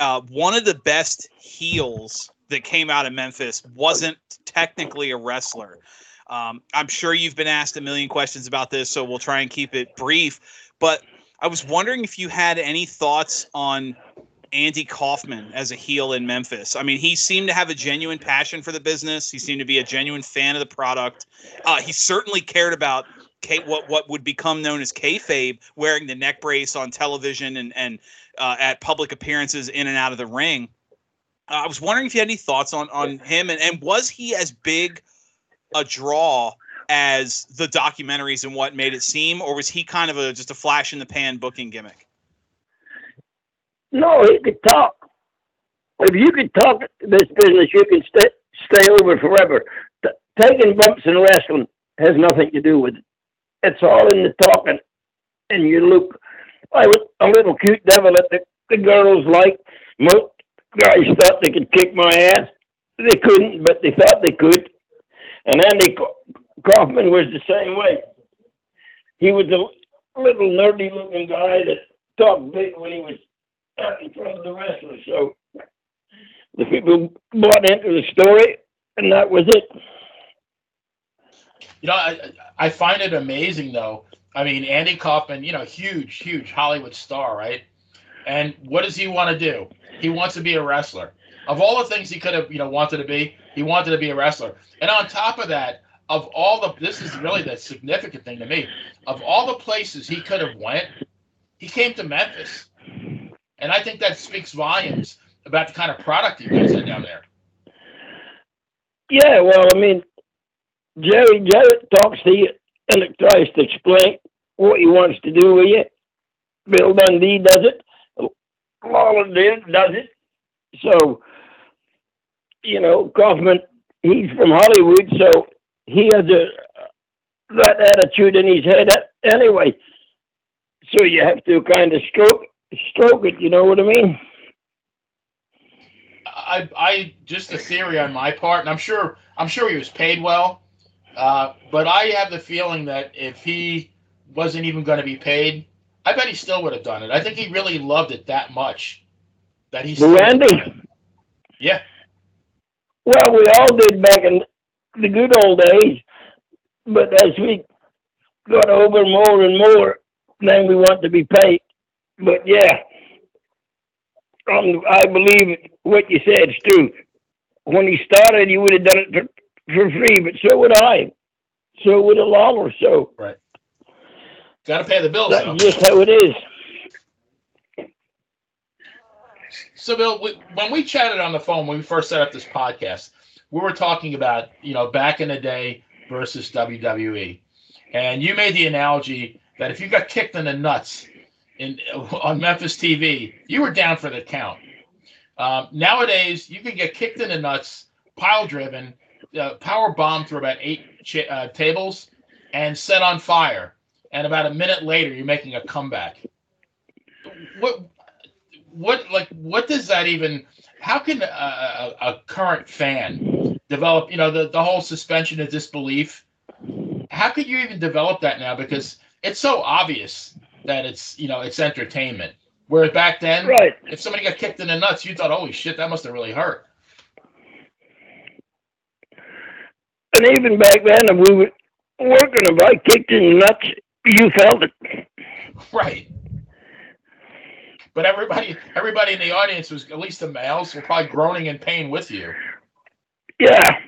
Uh, one of the best heels that came out of Memphis wasn't technically a wrestler. Um, I'm sure you've been asked a million questions about this, so we'll try and keep it brief. But I was wondering if you had any thoughts on Andy Kaufman as a heel in Memphis. I mean, he seemed to have a genuine passion for the business. He seemed to be a genuine fan of the product. Uh, he certainly cared about K- what what would become known as kayfabe, wearing the neck brace on television and and uh, at public appearances in and out of the ring. Uh, I was wondering if you had any thoughts on on him, and and was he as big a draw as the documentaries and what made it seem, or was he kind of a just a flash in the pan booking gimmick? No, he could talk. If you could talk this business, you can stay stay over forever. T- taking bumps in wrestling has nothing to do with it. It's all in the talking and you look. I was a little cute devil that the, the girls liked. Most guys thought they could kick my ass. They couldn't, but they thought they could. And Andy Kaufman was the same way. He was a little nerdy looking guy that talked big when he was out in front of the wrestlers. So the people bought into the story, and that was it. You know, I, I find it amazing though. I mean, Andy Kaufman, you know, huge, huge Hollywood star, right? And what does he want to do? He wants to be a wrestler. Of all the things he could have, you know, wanted to be, he wanted to be a wrestler. And on top of that, of all the this is really the significant thing to me. Of all the places he could have went, he came to Memphis. And I think that speaks volumes about the kind of product you guys had down there. Yeah, well, I mean, Jerry Jarrett talks to you and it tries to explain what he wants to do with you. Bill Dundee does it. Lawler did does it. So, you know, Kaufman, he's from Hollywood, so he has a that attitude in his head anyway. So you have to kind of stroke stroke it. You know what I mean? I, I just a theory on my part, and I'm sure I'm sure he was paid well, uh, but I have the feeling that if he wasn't even going to be paid, I bet he still would have done it. I think he really loved it that much that he. Randy. Yeah. Well, we all did back in the good old days, but as we got over more and more, then we want to be paid. But yeah, um, I believe what you said is true. When he started, he would have done it for, for free, but so would I. So would a Lawler. So right, got to pay the bills. That's though. just how it is. So, Bill, we, when we chatted on the phone when we first set up this podcast, we were talking about you know back in the day versus WWE, and you made the analogy that if you got kicked in the nuts in on Memphis TV, you were down for the count. Um, nowadays, you can get kicked in the nuts, pile driven, uh, power bombed through about eight ch- uh, tables, and set on fire. And about a minute later, you're making a comeback. What, what, like, what does that even? How can a, a, a current fan develop? You know, the the whole suspension of disbelief. How could you even develop that now? Because it's so obvious that it's you know it's entertainment. Whereas back then, right. if somebody got kicked in the nuts, you thought, "Holy shit, that must have really hurt." And even back then, if we were working, if I kicked in the nuts, you felt it. Right. But everybody, everybody in the audience was at least the males were probably groaning in pain with you. Yeah.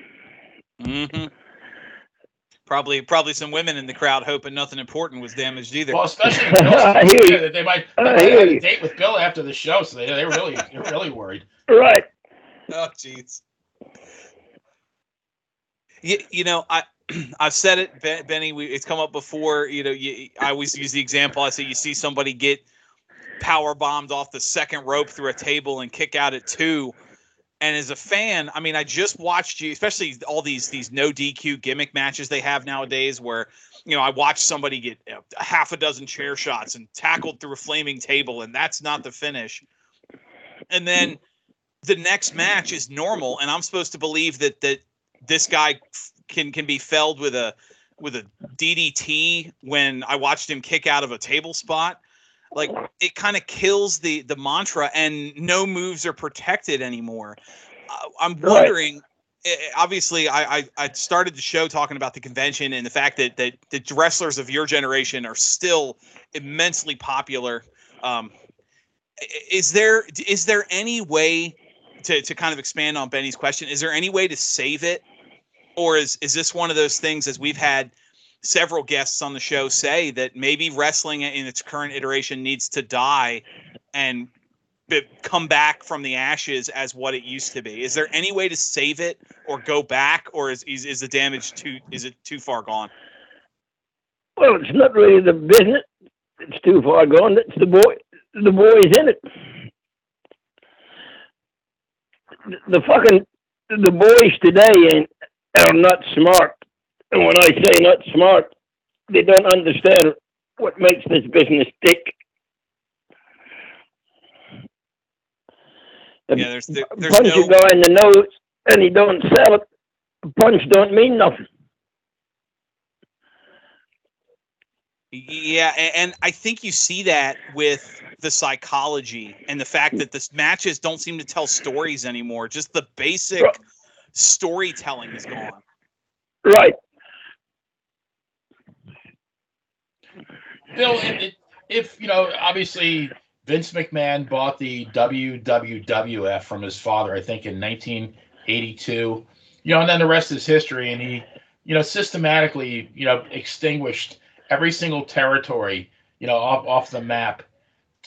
Mm-hmm. Probably, probably some women in the crowd hoping nothing important was damaged either. Well, especially that they might, they might have a date with Bill after the show, so they they really they're really worried. Right. Oh, jeez. You, you know, I I've said it, Benny. We, it's come up before. You know, you, I always use the example. I say you see somebody get power bombed off the second rope through a table and kick out at two and as a fan, I mean, I just watched you, especially all these these no DQ gimmick matches they have nowadays, where you know I watched somebody get a half a dozen chair shots and tackled through a flaming table, and that's not the finish. And then the next match is normal, and I'm supposed to believe that that this guy can can be felled with a with a DDT when I watched him kick out of a table spot. Like it kind of kills the the mantra and no moves are protected anymore. Uh, i'm wondering right. Eh, eh, obviously I, I, I started the show talking about the convention and the fact that that the wrestlers of your generation are still immensely popular. Um, is there is there any way to, to kind of expand on benny's question is there any way to save it or is is this one of those things as we've had several guests on the show say that maybe wrestling in its current iteration needs to die and come back from the ashes as what it used to be. Is there any way to save it or go back, or is is, is the damage too is it too far gone? Well, it's not really the business. It's too far gone. It's the boy. The boys in it the fucking the boys today ain't are not smart. And when I say not smart, they don't understand what makes this business tick. A yeah, there's, the, there's punch no... you go in the nose and he don't sell it. A punch don't mean nothing. Yeah, and I think you see that with the psychology and the fact that the matches don't seem to tell stories anymore. Just the basic Right. storytelling is gone. Right. Bill, it, it, if you know, obviously Vince McMahon bought the WWF from his father, I think in 1982. You know, and then the rest is history. And he, you know, systematically, you know, extinguished every single territory, you know, off off the map.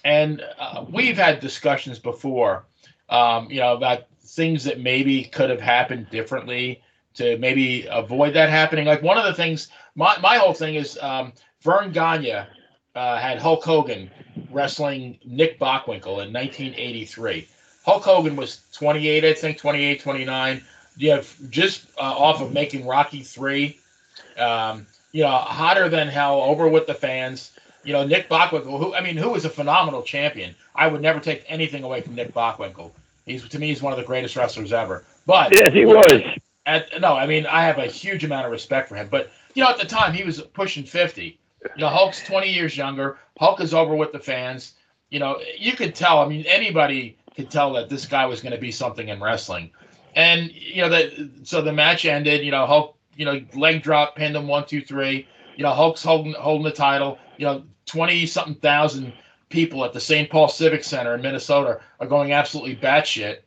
And uh, we've had discussions before, um, you know, about things that maybe could have happened differently to maybe avoid that happening. Like one of the things, my my whole thing is. Um, Verne Gagne uh, had Hulk Hogan wrestling Nick Bockwinkel in 1983. Hulk Hogan was 28, I think, 28, 29. You have just uh, off of making Rocky 3. Um, you know, hotter than hell, over with the fans. You know, Nick Bockwinkel, who, I mean, who is a phenomenal champion. I would never take anything away from Nick Bockwinkel. He's, to me, he's one of the greatest wrestlers ever. But Yes, he was. at, no, I mean, I have a huge amount of respect for him. But, you know, at the time, he was pushing 50. You know, Hulk's 20 years younger. Hulk is over with the fans. You know, you could tell. I mean, anybody could tell that this guy was going to be something in wrestling. And, you know, that so the match ended. You know, Hulk, you know, leg drop, pinned him one, two, three. You know, Hulk's holding, holding the title. You know, 20 something thousand people at the St. Paul Civic Center in Minnesota are going absolutely batshit.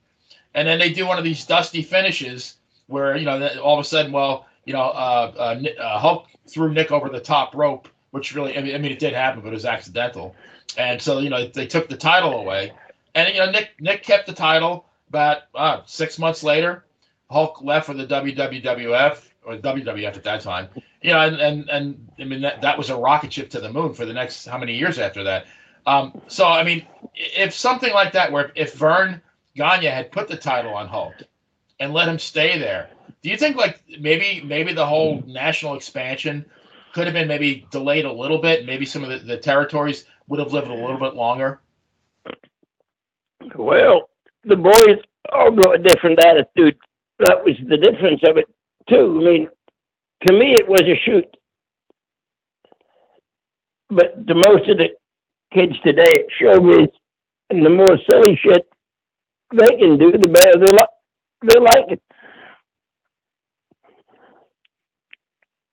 And then they do one of these dusty finishes where, you know, all of a sudden, well, you know, uh, uh, uh, Hulk threw Nick over the top rope, which really, I mean, I mean, it did happen, but it was accidental. And so, you know, they took the title away. And, you know, Nick Nick kept the title. About uh, six months later, Hulk left for the WWF or WWF at that time. Know, and and, and I mean that, that was a rocket ship to the moon for the next how many years after that. Um, so I mean, if something like that, where if Verne Gagne had put the title on Hulk and let him stay there, do you think like maybe maybe the whole national expansion could have been maybe delayed a little bit? Maybe some of the, the territories would have lived a little bit longer. Well, the boys all got a different attitude. That was the difference of it, too. I mean, to me, it was a shoot. But to most of the kids today at showbiz, and the more silly shit they can do, the better they like. They like it.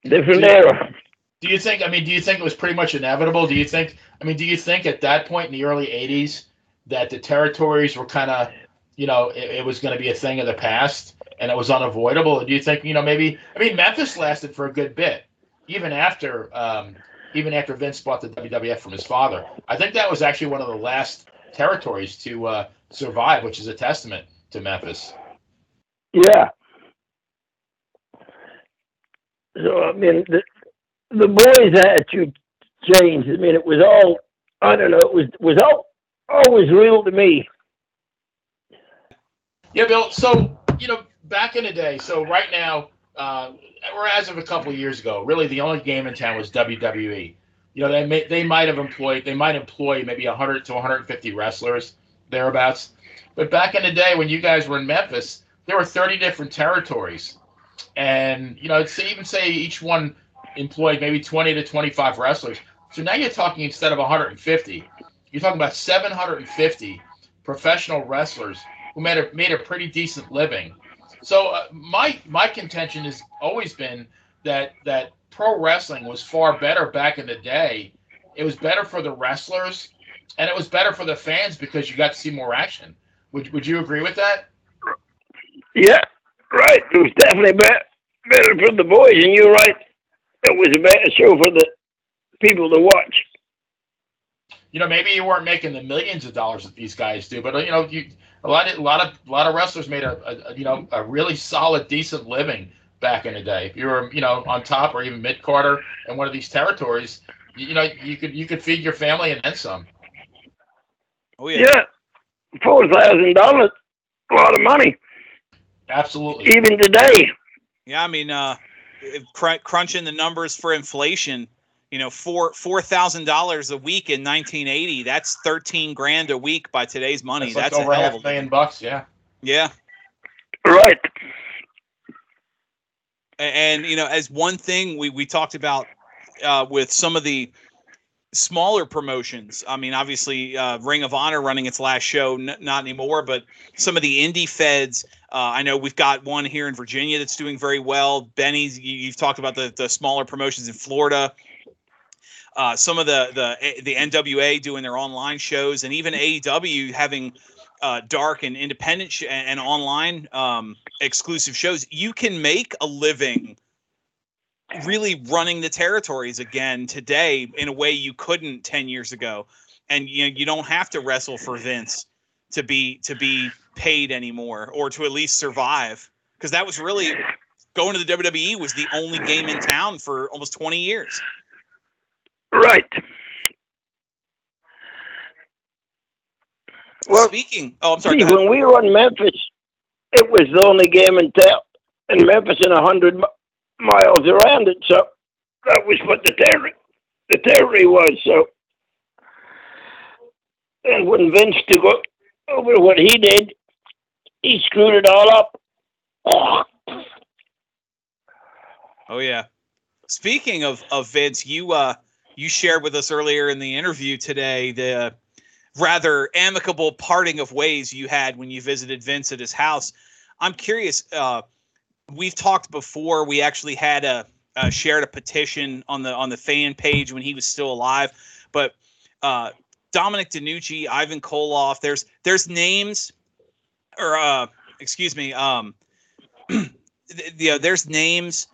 Different era. Do you think? I mean, do you think it was pretty much inevitable? Do you think? I mean, do you think at that point in the early '80s that the territories were kind of, you know, it, it was going to be a thing of the past and it was unavoidable? Do you think, you know, maybe? I mean, Memphis lasted for a good bit, even after, um, even after Vince bought the WWF from his father. I think that was actually one of the last territories to uh, survive, which is a testament to Memphis. Yeah. So I mean, the the boys' attitude changed. I mean, it was all I don't know. It was was all always real to me. Yeah, Bill. So you know, back in the day. So right now, uh, or as of a couple of years ago, really the only game in town was WWE. You know, they may, they might have employed they might employ maybe 100 to 150 wrestlers thereabouts. But back in the day when you guys were in Memphis, there were 30 different territories, and you know, it's even say each one employed maybe 20 to 25 wrestlers. So now you're talking instead of 150, you're talking about 750 professional wrestlers who made a made a pretty decent living. So uh, my my contention has always been that that pro wrestling was far better back in the day. It was better for the wrestlers, and it was better for the fans because you got to see more action. Would Would you agree with that? Yeah, right. It was definitely better better for the boys, and you're right. It was a better show for the people to watch. You know, maybe you weren't making the millions of dollars that these guys do, but uh, you know, you a lot of a lot of a lot of wrestlers made a, a you know a really solid, decent living back in the day. If you were you know on top or even mid carder in one of these territories, you, you know you could you could feed your family and then some. Oh yeah. Yeah, four thousand dollars, a lot of money, Absolutely. even today. Yeah, I mean, uh, cr- crunching the numbers for inflation, you know, four four thousand dollars a week in 1980. That's 13 grand a week by today's money. That's, That's, like over a hell half of a a million bucks. Yeah. yeah. Right. A- And you know, as one thing we we talked about uh, with some of the smaller promotions. I mean, obviously, uh, Ring of Honor running its last show, n- not anymore, but some of the indie feds. Uh, I know we've got one here in Virginia that's doing very well. Benny's. You, you've talked about the the smaller promotions in Florida. Uh, some of the the the NWA doing their online shows, and even AEW having uh, dark and independent sh- and, online um, exclusive shows. You can make a living really running the territories again today in a way you couldn't 10 years ago and you know you don't have to wrestle for Vince to be to be paid anymore or to at least survive because that was really going to the WWE was the only game in town for almost 20 years. Right. Well, Speaking, oh, I'm sorry. See, when we were in Memphis, it was the only game in town in Memphis and a hundred miles around it. So that was what the territory, the territory was. So, and when Vince took over what he did, he screwed it all up. Oh, Oh yeah. Speaking of of Vince, you uh you shared with us earlier in the interview today the rather amicable parting of ways you had when you visited Vince at his house. I'm curious. Uh, we've talked before. We actually had a uh, shared a petition on the on the fan page when he was still alive. But uh, Dominic DeNucci, Ivan Koloff, there's there's names, or uh, excuse me, um, you know, there's names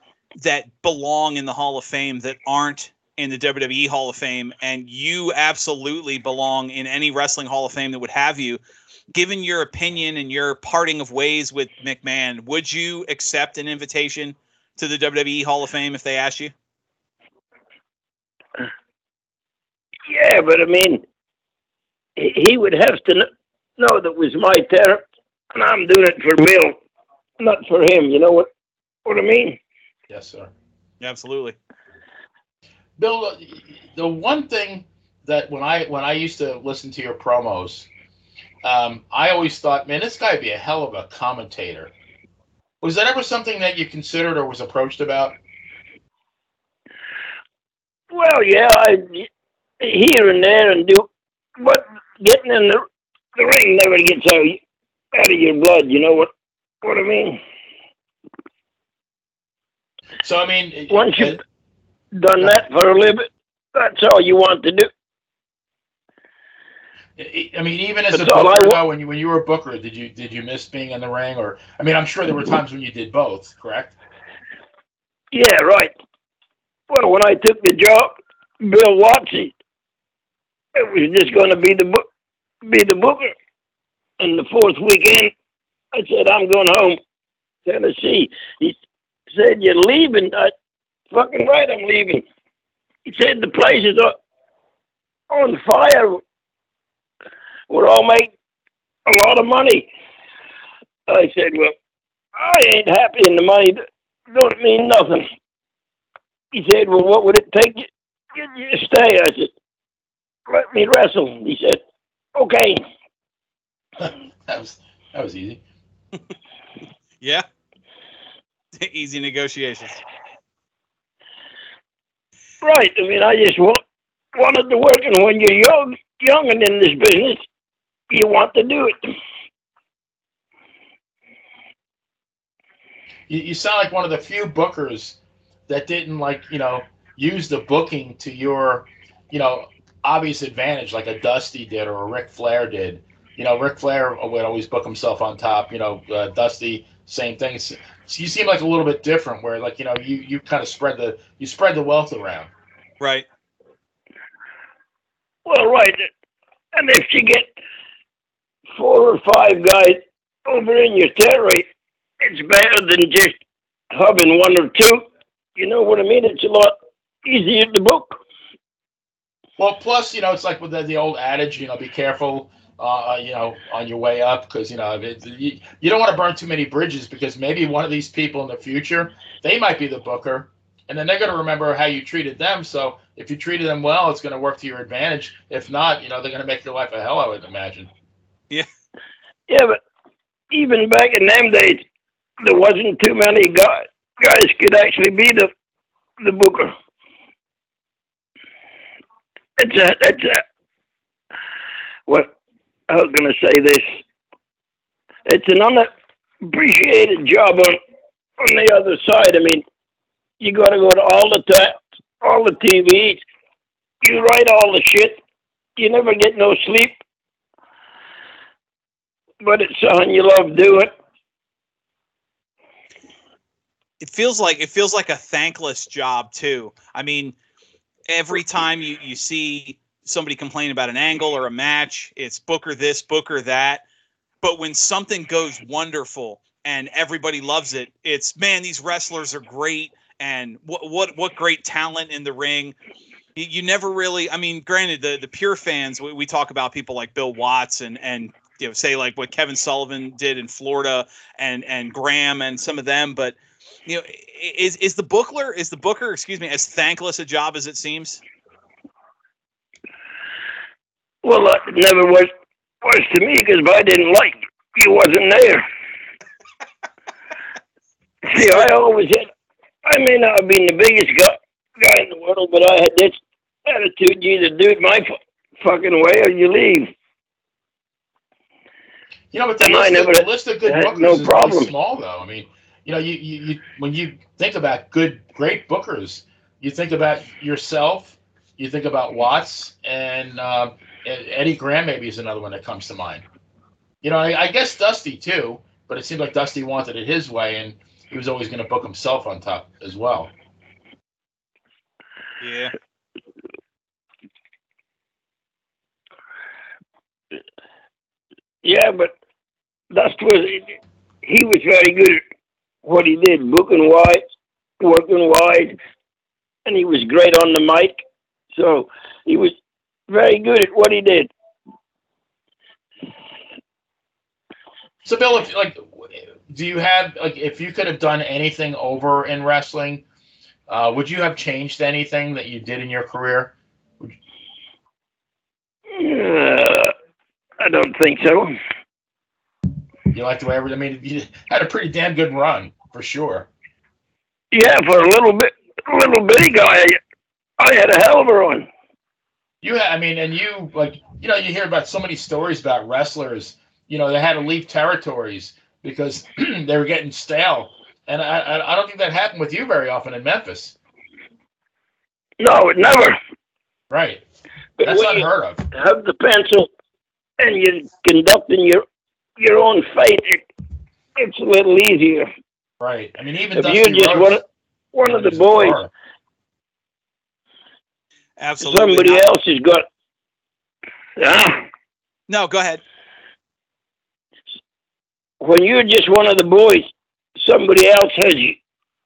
that belong in the Hall of Fame that aren't in the WWE Hall of Fame, and you absolutely belong in any wrestling Hall of Fame that would have you. Given your opinion and your parting of ways with McMahon, would you accept an invitation to the WWE Hall of Fame if they asked you? Yeah, but I mean, he he would have to know that was my territory, and I'm doing it for Bill, not for him. You know what? What I mean? Yes, sir. Absolutely. Bill, uh, the one thing that when I when I used to listen to your promos, um, I always thought, man, this guy would be a hell of a commentator. Was that ever something that you considered or was approached about? Well, yeah, I here and there and do, but getting in the the ring never gets out out of your blood. You know what? What I mean? So I mean, Once uh, you've done that for a living, that's all you want to do. I mean, even as a That's I booker, though, when you when you were a booker, did you did you miss being in the ring? Or I mean, I'm sure there were mm-hmm. times when you did both. Correct? Yeah, right. Well, when I took the job, Bill Watson, it was just going to be the book, be the booker. And the fourth weekend, I said, I'm going home, Tennessee. He said, You're leaving? I, fucking right, I'm leaving. He said, The place is on fire. We're all making a lot of money. I said, Well, I ain't happy, and the money don't mean nothing. He said, Well, what would it take you, you, you to stay? I said, Let me wrestle. He said, Okay. that was that was easy. Yeah. Easy negotiations. Right. I mean, I just want, wanted to work, and when you're young, young and in this business, you want to do it. You, you sound like one of the few bookers that didn't like you know use the booking to your you know obvious advantage like a Dusty did or a Ric Flair did. You know, Ric Flair would always book himself on top. You know, uh, Dusty same thing. So you seem like a little bit different, where like you know you you kind of spread the you spread the wealth around. Right. Well, right. And if you get four or five guys over in your territory, it's better than just having one or two. You know what I mean? It's a lot easier to book. Well, plus you know it's like with the, the old adage, you know, be careful. Uh, you know, on your way up, because you know it, you, you don't want to burn too many bridges, because maybe one of these people in the future, they might be the booker, and then they're going to remember how you treated them. So if you treated them well, it's going to work to your advantage. If not, you know, they're going to make your life a hell. I would imagine. Yeah, Yeah, but even back in them days, there wasn't too many guys guys could actually be the the booker. It's a it's a what I was gonna say this. It's an unappreciated job on on the other side. I mean, you got to go to all the time, all the TVs. You write all the shit. You never get no sleep. But it's something you love doing. It feels like it feels like a thankless job too. I mean, every time you you see somebody complain about an angle or a match, it's Booker this, Booker that. But when something goes wonderful and everybody loves it, it's man, these wrestlers are great and what what what great talent in the ring. You, you never really, I mean, granted, the the pure fans, we, we talk about people like Bill Watts and and you know say like what Kevin Sullivan did in Florida and and Graham and some of them, but you know, is is the bookler is the booker, excuse me, as thankless a job as it seems? Well, it never was was to me because if I didn't like you, wasn't there. See, I always had. I may not have been the biggest guy, guy in the world, but I had this attitude: you either do it my fucking way or you leave. You know, but the, list, never, the list of good bookers no is problem. small, though. I mean, you know, you, you, you when you think about good, great bookers, you think about yourself, you think about Watts, and uh, Eddie Graham maybe is another one that comes to mind. You know, I, I, guess Dusty too, but it seemed like Dusty wanted it his way, and he was always going to book himself on top as well. Yeah. Yeah, but Dusty was he was very good at what he did, booking wide, working wide, and he was great on the mic. So he was very good at what he did. So, Bill, if like, do you have like, if you could have done anything over in wrestling, uh, would you have changed anything that you did in your career? Uh, I don't think so. You like the way I mean, you had a pretty damn good run for sure. Yeah, for a little bit, a little bitty guy, I had a hell of a run. You I mean, and you like, you know, you hear about so many stories about wrestlers. You know, they had to leave territories because they were getting stale, and I, I don't think that happened with you very often in Memphis. No, it never. Right. That's unheard of. Have the pencil, and you're conducting your your own fight. It, it's a little easier. Right. I mean, even if you just Rhodes, one, one of the boys, absolutely, somebody not. else has got. Yeah. No, go ahead. When you're just one of the boys, somebody else has you,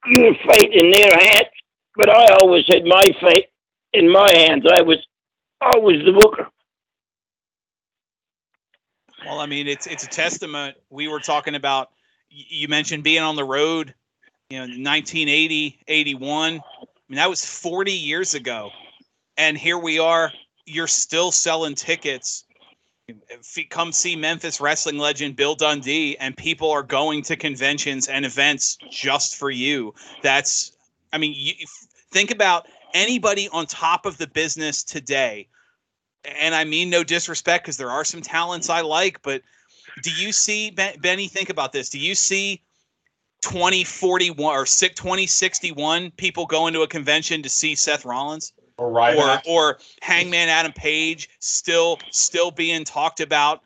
your fate in their hands. But I always had my fate in my hands. I was always the booker. Well, I mean, it's it's a testament. We were talking about you mentioned being on the road, you know, 1980, 81. I mean, that was 40 years ago. And here we are. You're still selling tickets. Come see Memphis wrestling legend Bill Dundee, and people are going to conventions and events just for you. That's, I mean, you, think about anybody on top of the business today. And I mean no disrespect because there are some talents I like, but do you see Benny? Think about this. Do you see 2041 or 2061 people going to a convention to see Seth Rollins? Or Ryback. or or Hangman Adam Page still still being talked about,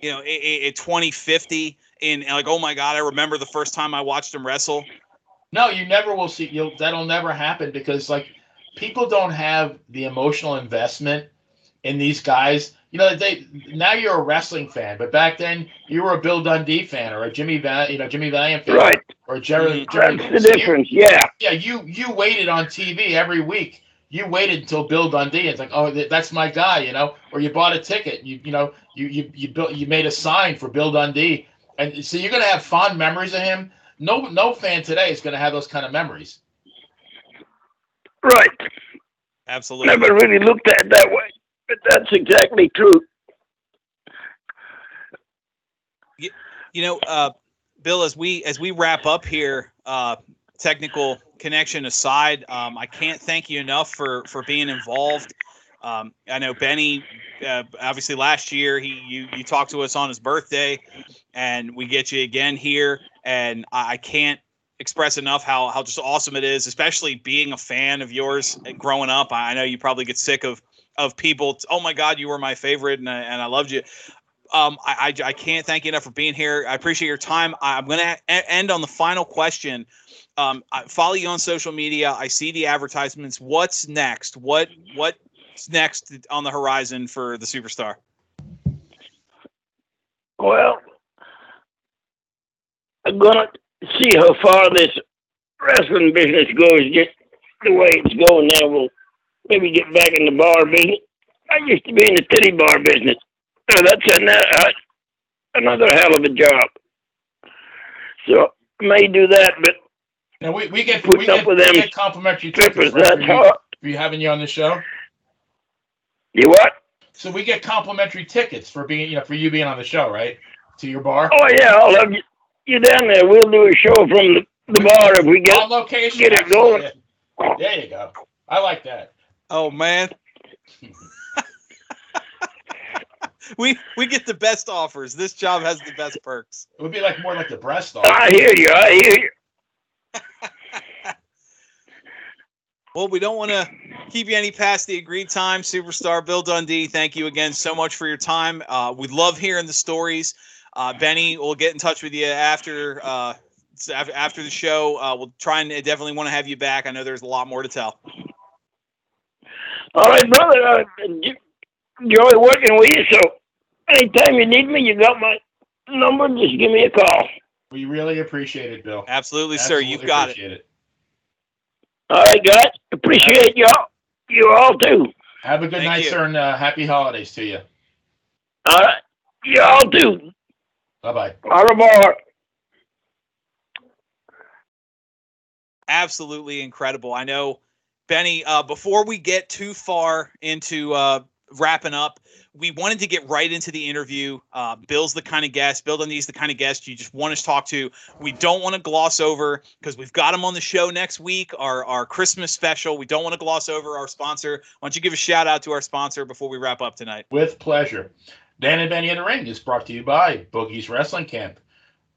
you know, in 2050 in like oh my god, I remember the first time I watched him wrestle. No, you never will see. You'll that'll never happen because like people don't have the emotional investment in these guys you know, they now you're a wrestling fan, but back then you were a Bill Dundee fan or a Jimmy, Va- you know, Jimmy Valiant fan, right? Or Jerry. Mm-hmm. Jerry That's the difference. Yeah. Yeah, you you waited on TV every week. You waited until Bill Dundee. It's like, oh, that's my guy, you know. Or you bought a ticket. You you know you you you built you made a sign for Bill Dundee, and so you're gonna have fond memories of him. No no fan today is gonna have those kind of memories. Right. Absolutely. Never really looked at it that way, but that's exactly true. You know, uh, Bill, as we as we wrap up here, uh, technical connection aside, um, I can't thank you enough for for being involved. Um, I know Benny, uh, obviously last year he you you talked to us on his birthday, and we get you again here, and I, I can't express enough how how just awesome it is, especially being a fan of yours growing up. I, I know you probably get sick of of people. Oh my God, you were my favorite, and I, and I loved you. Um, I, I, I can't thank you enough for being here. I appreciate your time. I'm going to end on the final question. Um, I follow you on social media. I see the advertisements. What's next? What what's next on the horizon for the superstar? Well, I'm gonna see how far this wrestling business goes. Just the way it's going now, we'll maybe get back in the bar business. I used to be in the titty bar business. So that's another, another hell of a job. So I may do that, but Now we, we get Put we up get, with we them get complimentary tickets strippers, for that's you, for you having you on the show. You what? So we get complimentary tickets for being you know for you being on the show, right? To your bar. Oh yeah, I'll have you, you down there. We'll do a show from the, the bar if we on get. location. get it going. yeah. There you go. I like that. Oh man. we we get the best offers. This job has the best perks. It would be like more like the breast off. I hear you. I hear you. Well, we don't want to keep you any past the agreed time. Superstar Bill Dundee, thank you again so much for your time. Uh, we love hearing the stories. Uh, Benny, we'll get in touch with you after uh, after the show. Uh, we'll try and definitely want to have you back. I know there's a lot more to tell. All right, brother. Uh, j- enjoy working with you. So anytime you need me, you got my number. Just give me a call. We really appreciate it, Bill. Absolutely, sir. You've got it. appreciate it. All right, guys. Appreciate y'all. You all too. Have a good Thank night, you. sir, and uh, happy holidays to you. All right. You all too. Bye bye. Au revoir. absolutely incredible. I know, Benny. Uh, before we get too far into uh, wrapping up, we wanted to get right into the interview. Uh, Bill's the kind of guest. Bill Dundee's the kind of guest you just want us to talk to. We don't want to gloss over because we've got him on the show next week. Our our Christmas special. We don't want to gloss over our sponsor. Why don't you give a shout out to our sponsor before we wrap up tonight? With pleasure. Dan and Benny in the Ring is brought to you by Boogie's Wrestling Camp.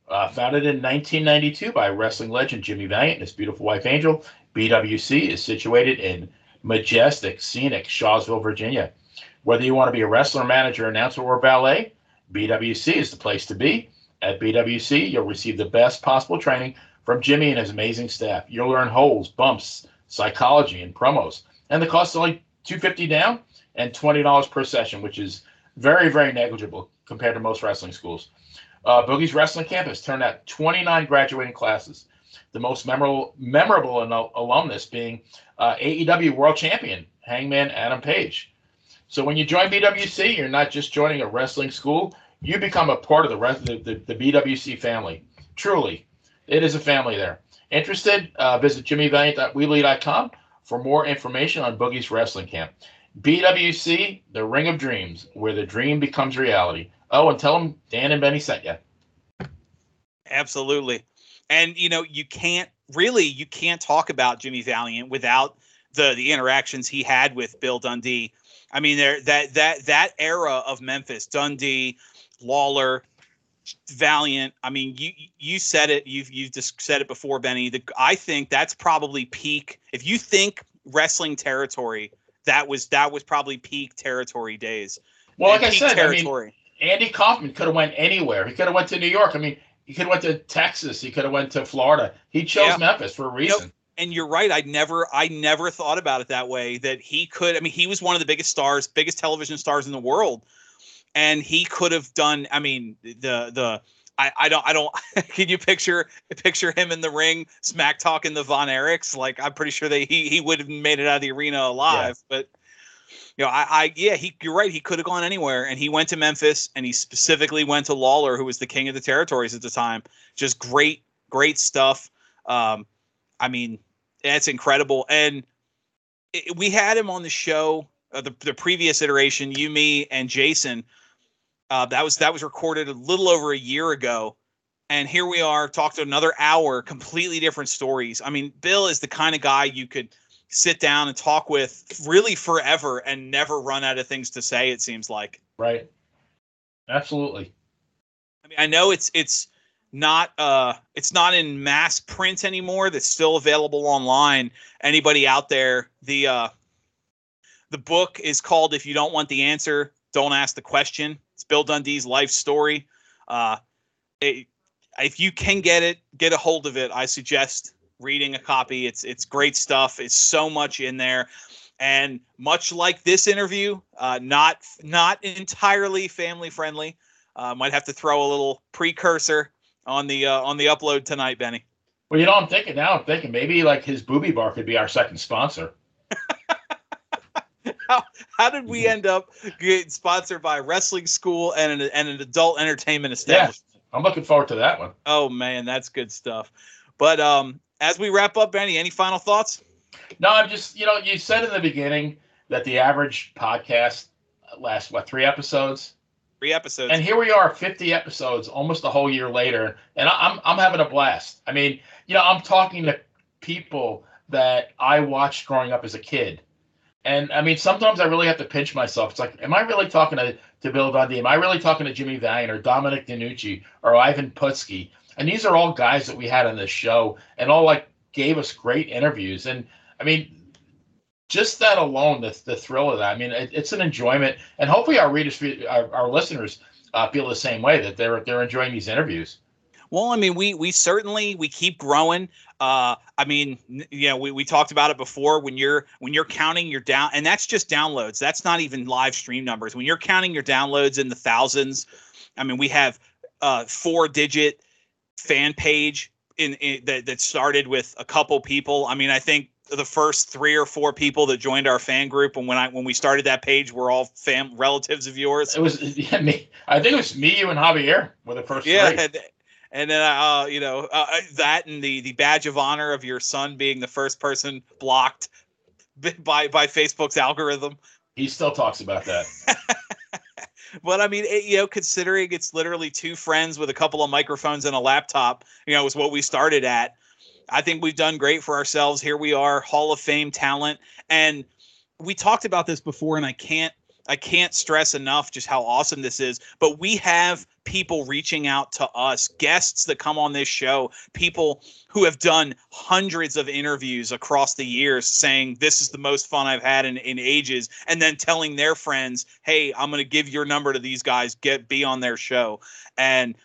Uh, founded in 1992 by wrestling legend Jimmy Valiant and his beautiful wife Angel, BWC is situated in majestic, scenic Shawsville, Virginia. Whether you want to be a wrestler, manager, announcer, or valet, BWC is the place to be. At BWC, you'll receive the best possible training from Jimmy and his amazing staff. You'll learn holes, bumps, psychology, and promos. And the cost is only 250 down and $20 per session, which is very, very negligible compared to most wrestling schools. Uh, Boogie's Wrestling Campus turned out 29 graduating classes. The most memorable, memorable al- alumnus being uh, AEW World Champion Hangman Adam Page. So when you join BWC, you're not just joining a wrestling school; you become a part of the rest the, the, the BWC family. Truly, it is a family there. Interested? Uh, visit jimmyvaliant.weebly.com for more information on Boogie's Wrestling Camp. BWC, the Ring of Dreams, where the dream becomes reality. Oh, and tell them Dan and Benny sent you. Absolutely. And you know, you can't really you can't talk about Jimmy Valiant without the the interactions he had with Bill Dundee. I mean, there that that that era of Memphis, Dundee, Lawler, Valiant. I mean, you you said it. You've you've just said it before, Benny. The, I think that's probably peak. If you think wrestling territory, that was that was probably peak territory days. Well, like I said, I mean. Andy Kaufman could have went anywhere. He could have went to New York. I mean, he could have went to Texas. He could have went to Florida. He chose Yeah. Memphis for a reason. And you're right. I never, I never thought about it that way. That he could. I mean, he was one of the biggest stars, biggest television stars in the world, and he could have done. I mean, the the. I, I don't I don't can you picture picture him in the ring smack talking the Von Erichs like I'm pretty sure they he he would have made it out of the arena alive but you know I, I yeah he you're right he could have gone anywhere and he went to Memphis and he specifically went to Lawler who was the king of the territories at the time just great great stuff um I mean that's incredible. And it, we had him on the show, uh, the the previous iteration, you, me, and Jason. Uh, that was that was recorded a little over a year ago, and here we are, talked to another hour, completely different stories. I mean, Bill is the kind of guy you could sit down and talk with really forever and never run out of things to say. It seems like. Right. Absolutely. I mean, I know it's it's not uh it's not in mass print anymore. That's still available online. Anybody out there, the uh the book is called "If You Don't Want the Answer, Don't Ask the Question." It's Bill Dundee's life story. Uh, it, if you can get it, get a hold of it. I suggest reading a copy. It's it's great stuff. It's so much in there, and much like this interview, uh, not not entirely family friendly. Uh, might have to throw a little precursor on the uh, on the upload tonight, Benny. Well, you know, I'm thinking now. I'm thinking maybe like his booby bar could be our second sponsor. how, how did we end up getting sponsored by a wrestling school and an, and an adult entertainment establishment? Yeah, I'm looking forward to that one. Oh man, that's good stuff. But um, as we wrap up, Benny, any final thoughts? No, I'm just you know you said in the beginning that the average podcast lasts what three episodes. Three episodes. And here we are, 50 episodes, almost a whole year later, and I'm I'm having a blast. I mean, you know, I'm talking to people that I watched growing up as a kid. And I mean, sometimes I really have to pinch myself. It's like, am I really talking to, to Bill Dundee? Am I really talking to Jimmy Valiant or Dominic DeNucci or Ivan Putski? And these are all guys that we had on this show and all like gave us great interviews. And I mean, just that alone, the, the thrill of that. I mean, it, it's an enjoyment, and hopefully our readers, our, our listeners, uh, feel the same way that they're they're enjoying these interviews. Well, I mean, we we certainly we keep growing. Uh, I mean, you know, we, we talked about it before. When you're when you're counting your down, and that's just downloads. That's not even live stream numbers. When you're counting your downloads in the thousands, I mean, we have uh, four digit fan page in, in that that started with a couple people. I mean, I think the first three or four people that joined our fan group and when I when we started that page were all fam relatives of yours. It was yeah, me. I think it was me, you, and Javier were the first. Yeah, three. And, and then uh, you know uh, uh, that and the the badge of honor of your son being the first person blocked by by Facebook's algorithm. He still talks about that. but I mean, it, you know, considering it's literally two friends with a couple of microphones and a laptop, you know, is what we started at. I think we've done great for ourselves. Here we are, Hall of Fame talent, and we talked about this before, and I can't I can't stress enough just how awesome this is. But we have people reaching out to us, guests that come on this show, people who have done hundreds of interviews across the years saying, This is the most fun I've had in, in ages, and then telling their friends, Hey, I'm to give your number to these guys, get be on their show. And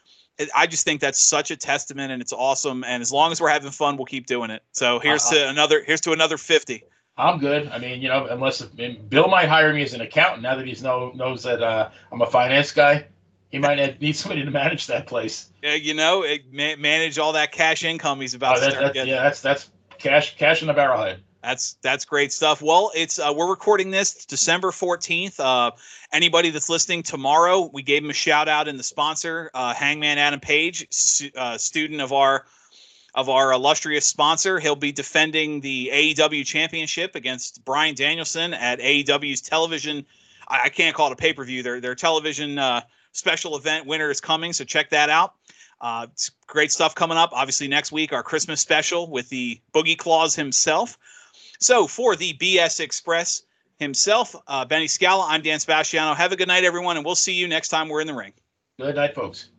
I just think that's such a testament and it's awesome. And as long as we're having fun, we'll keep doing it. So here's uh, to another, here's to another 50. I'm good. I mean, you know, unless Bill might hire me as an accountant now that he know, knows that uh, I'm a finance guy. He might need somebody to manage that place. Yeah, you know, it, manage all that cash income he's about oh, that, getting. Yeah, that's that's cash cash in the barrelhead. That's that's great stuff. Well, it's uh, we're recording this December 14th. Uh, anybody that's listening tomorrow, we gave him a shout out in the sponsor, uh, Hangman Adam Page, uh, student of our of our illustrious sponsor. He'll be defending the AEW championship against Bryan Danielson at AEW's television. I, I can't call it a pay per view. Their their television uh, special event Winter Is Coming, so check that out. Uh, great stuff coming up. Obviously, next week our Christmas special with the Boogie Claus himself. So for the BS Express himself, uh, Benny Scala, I'm Dan Sebastiano. Have a good night, everyone, and we'll see you next time we're in the ring. Good night, folks.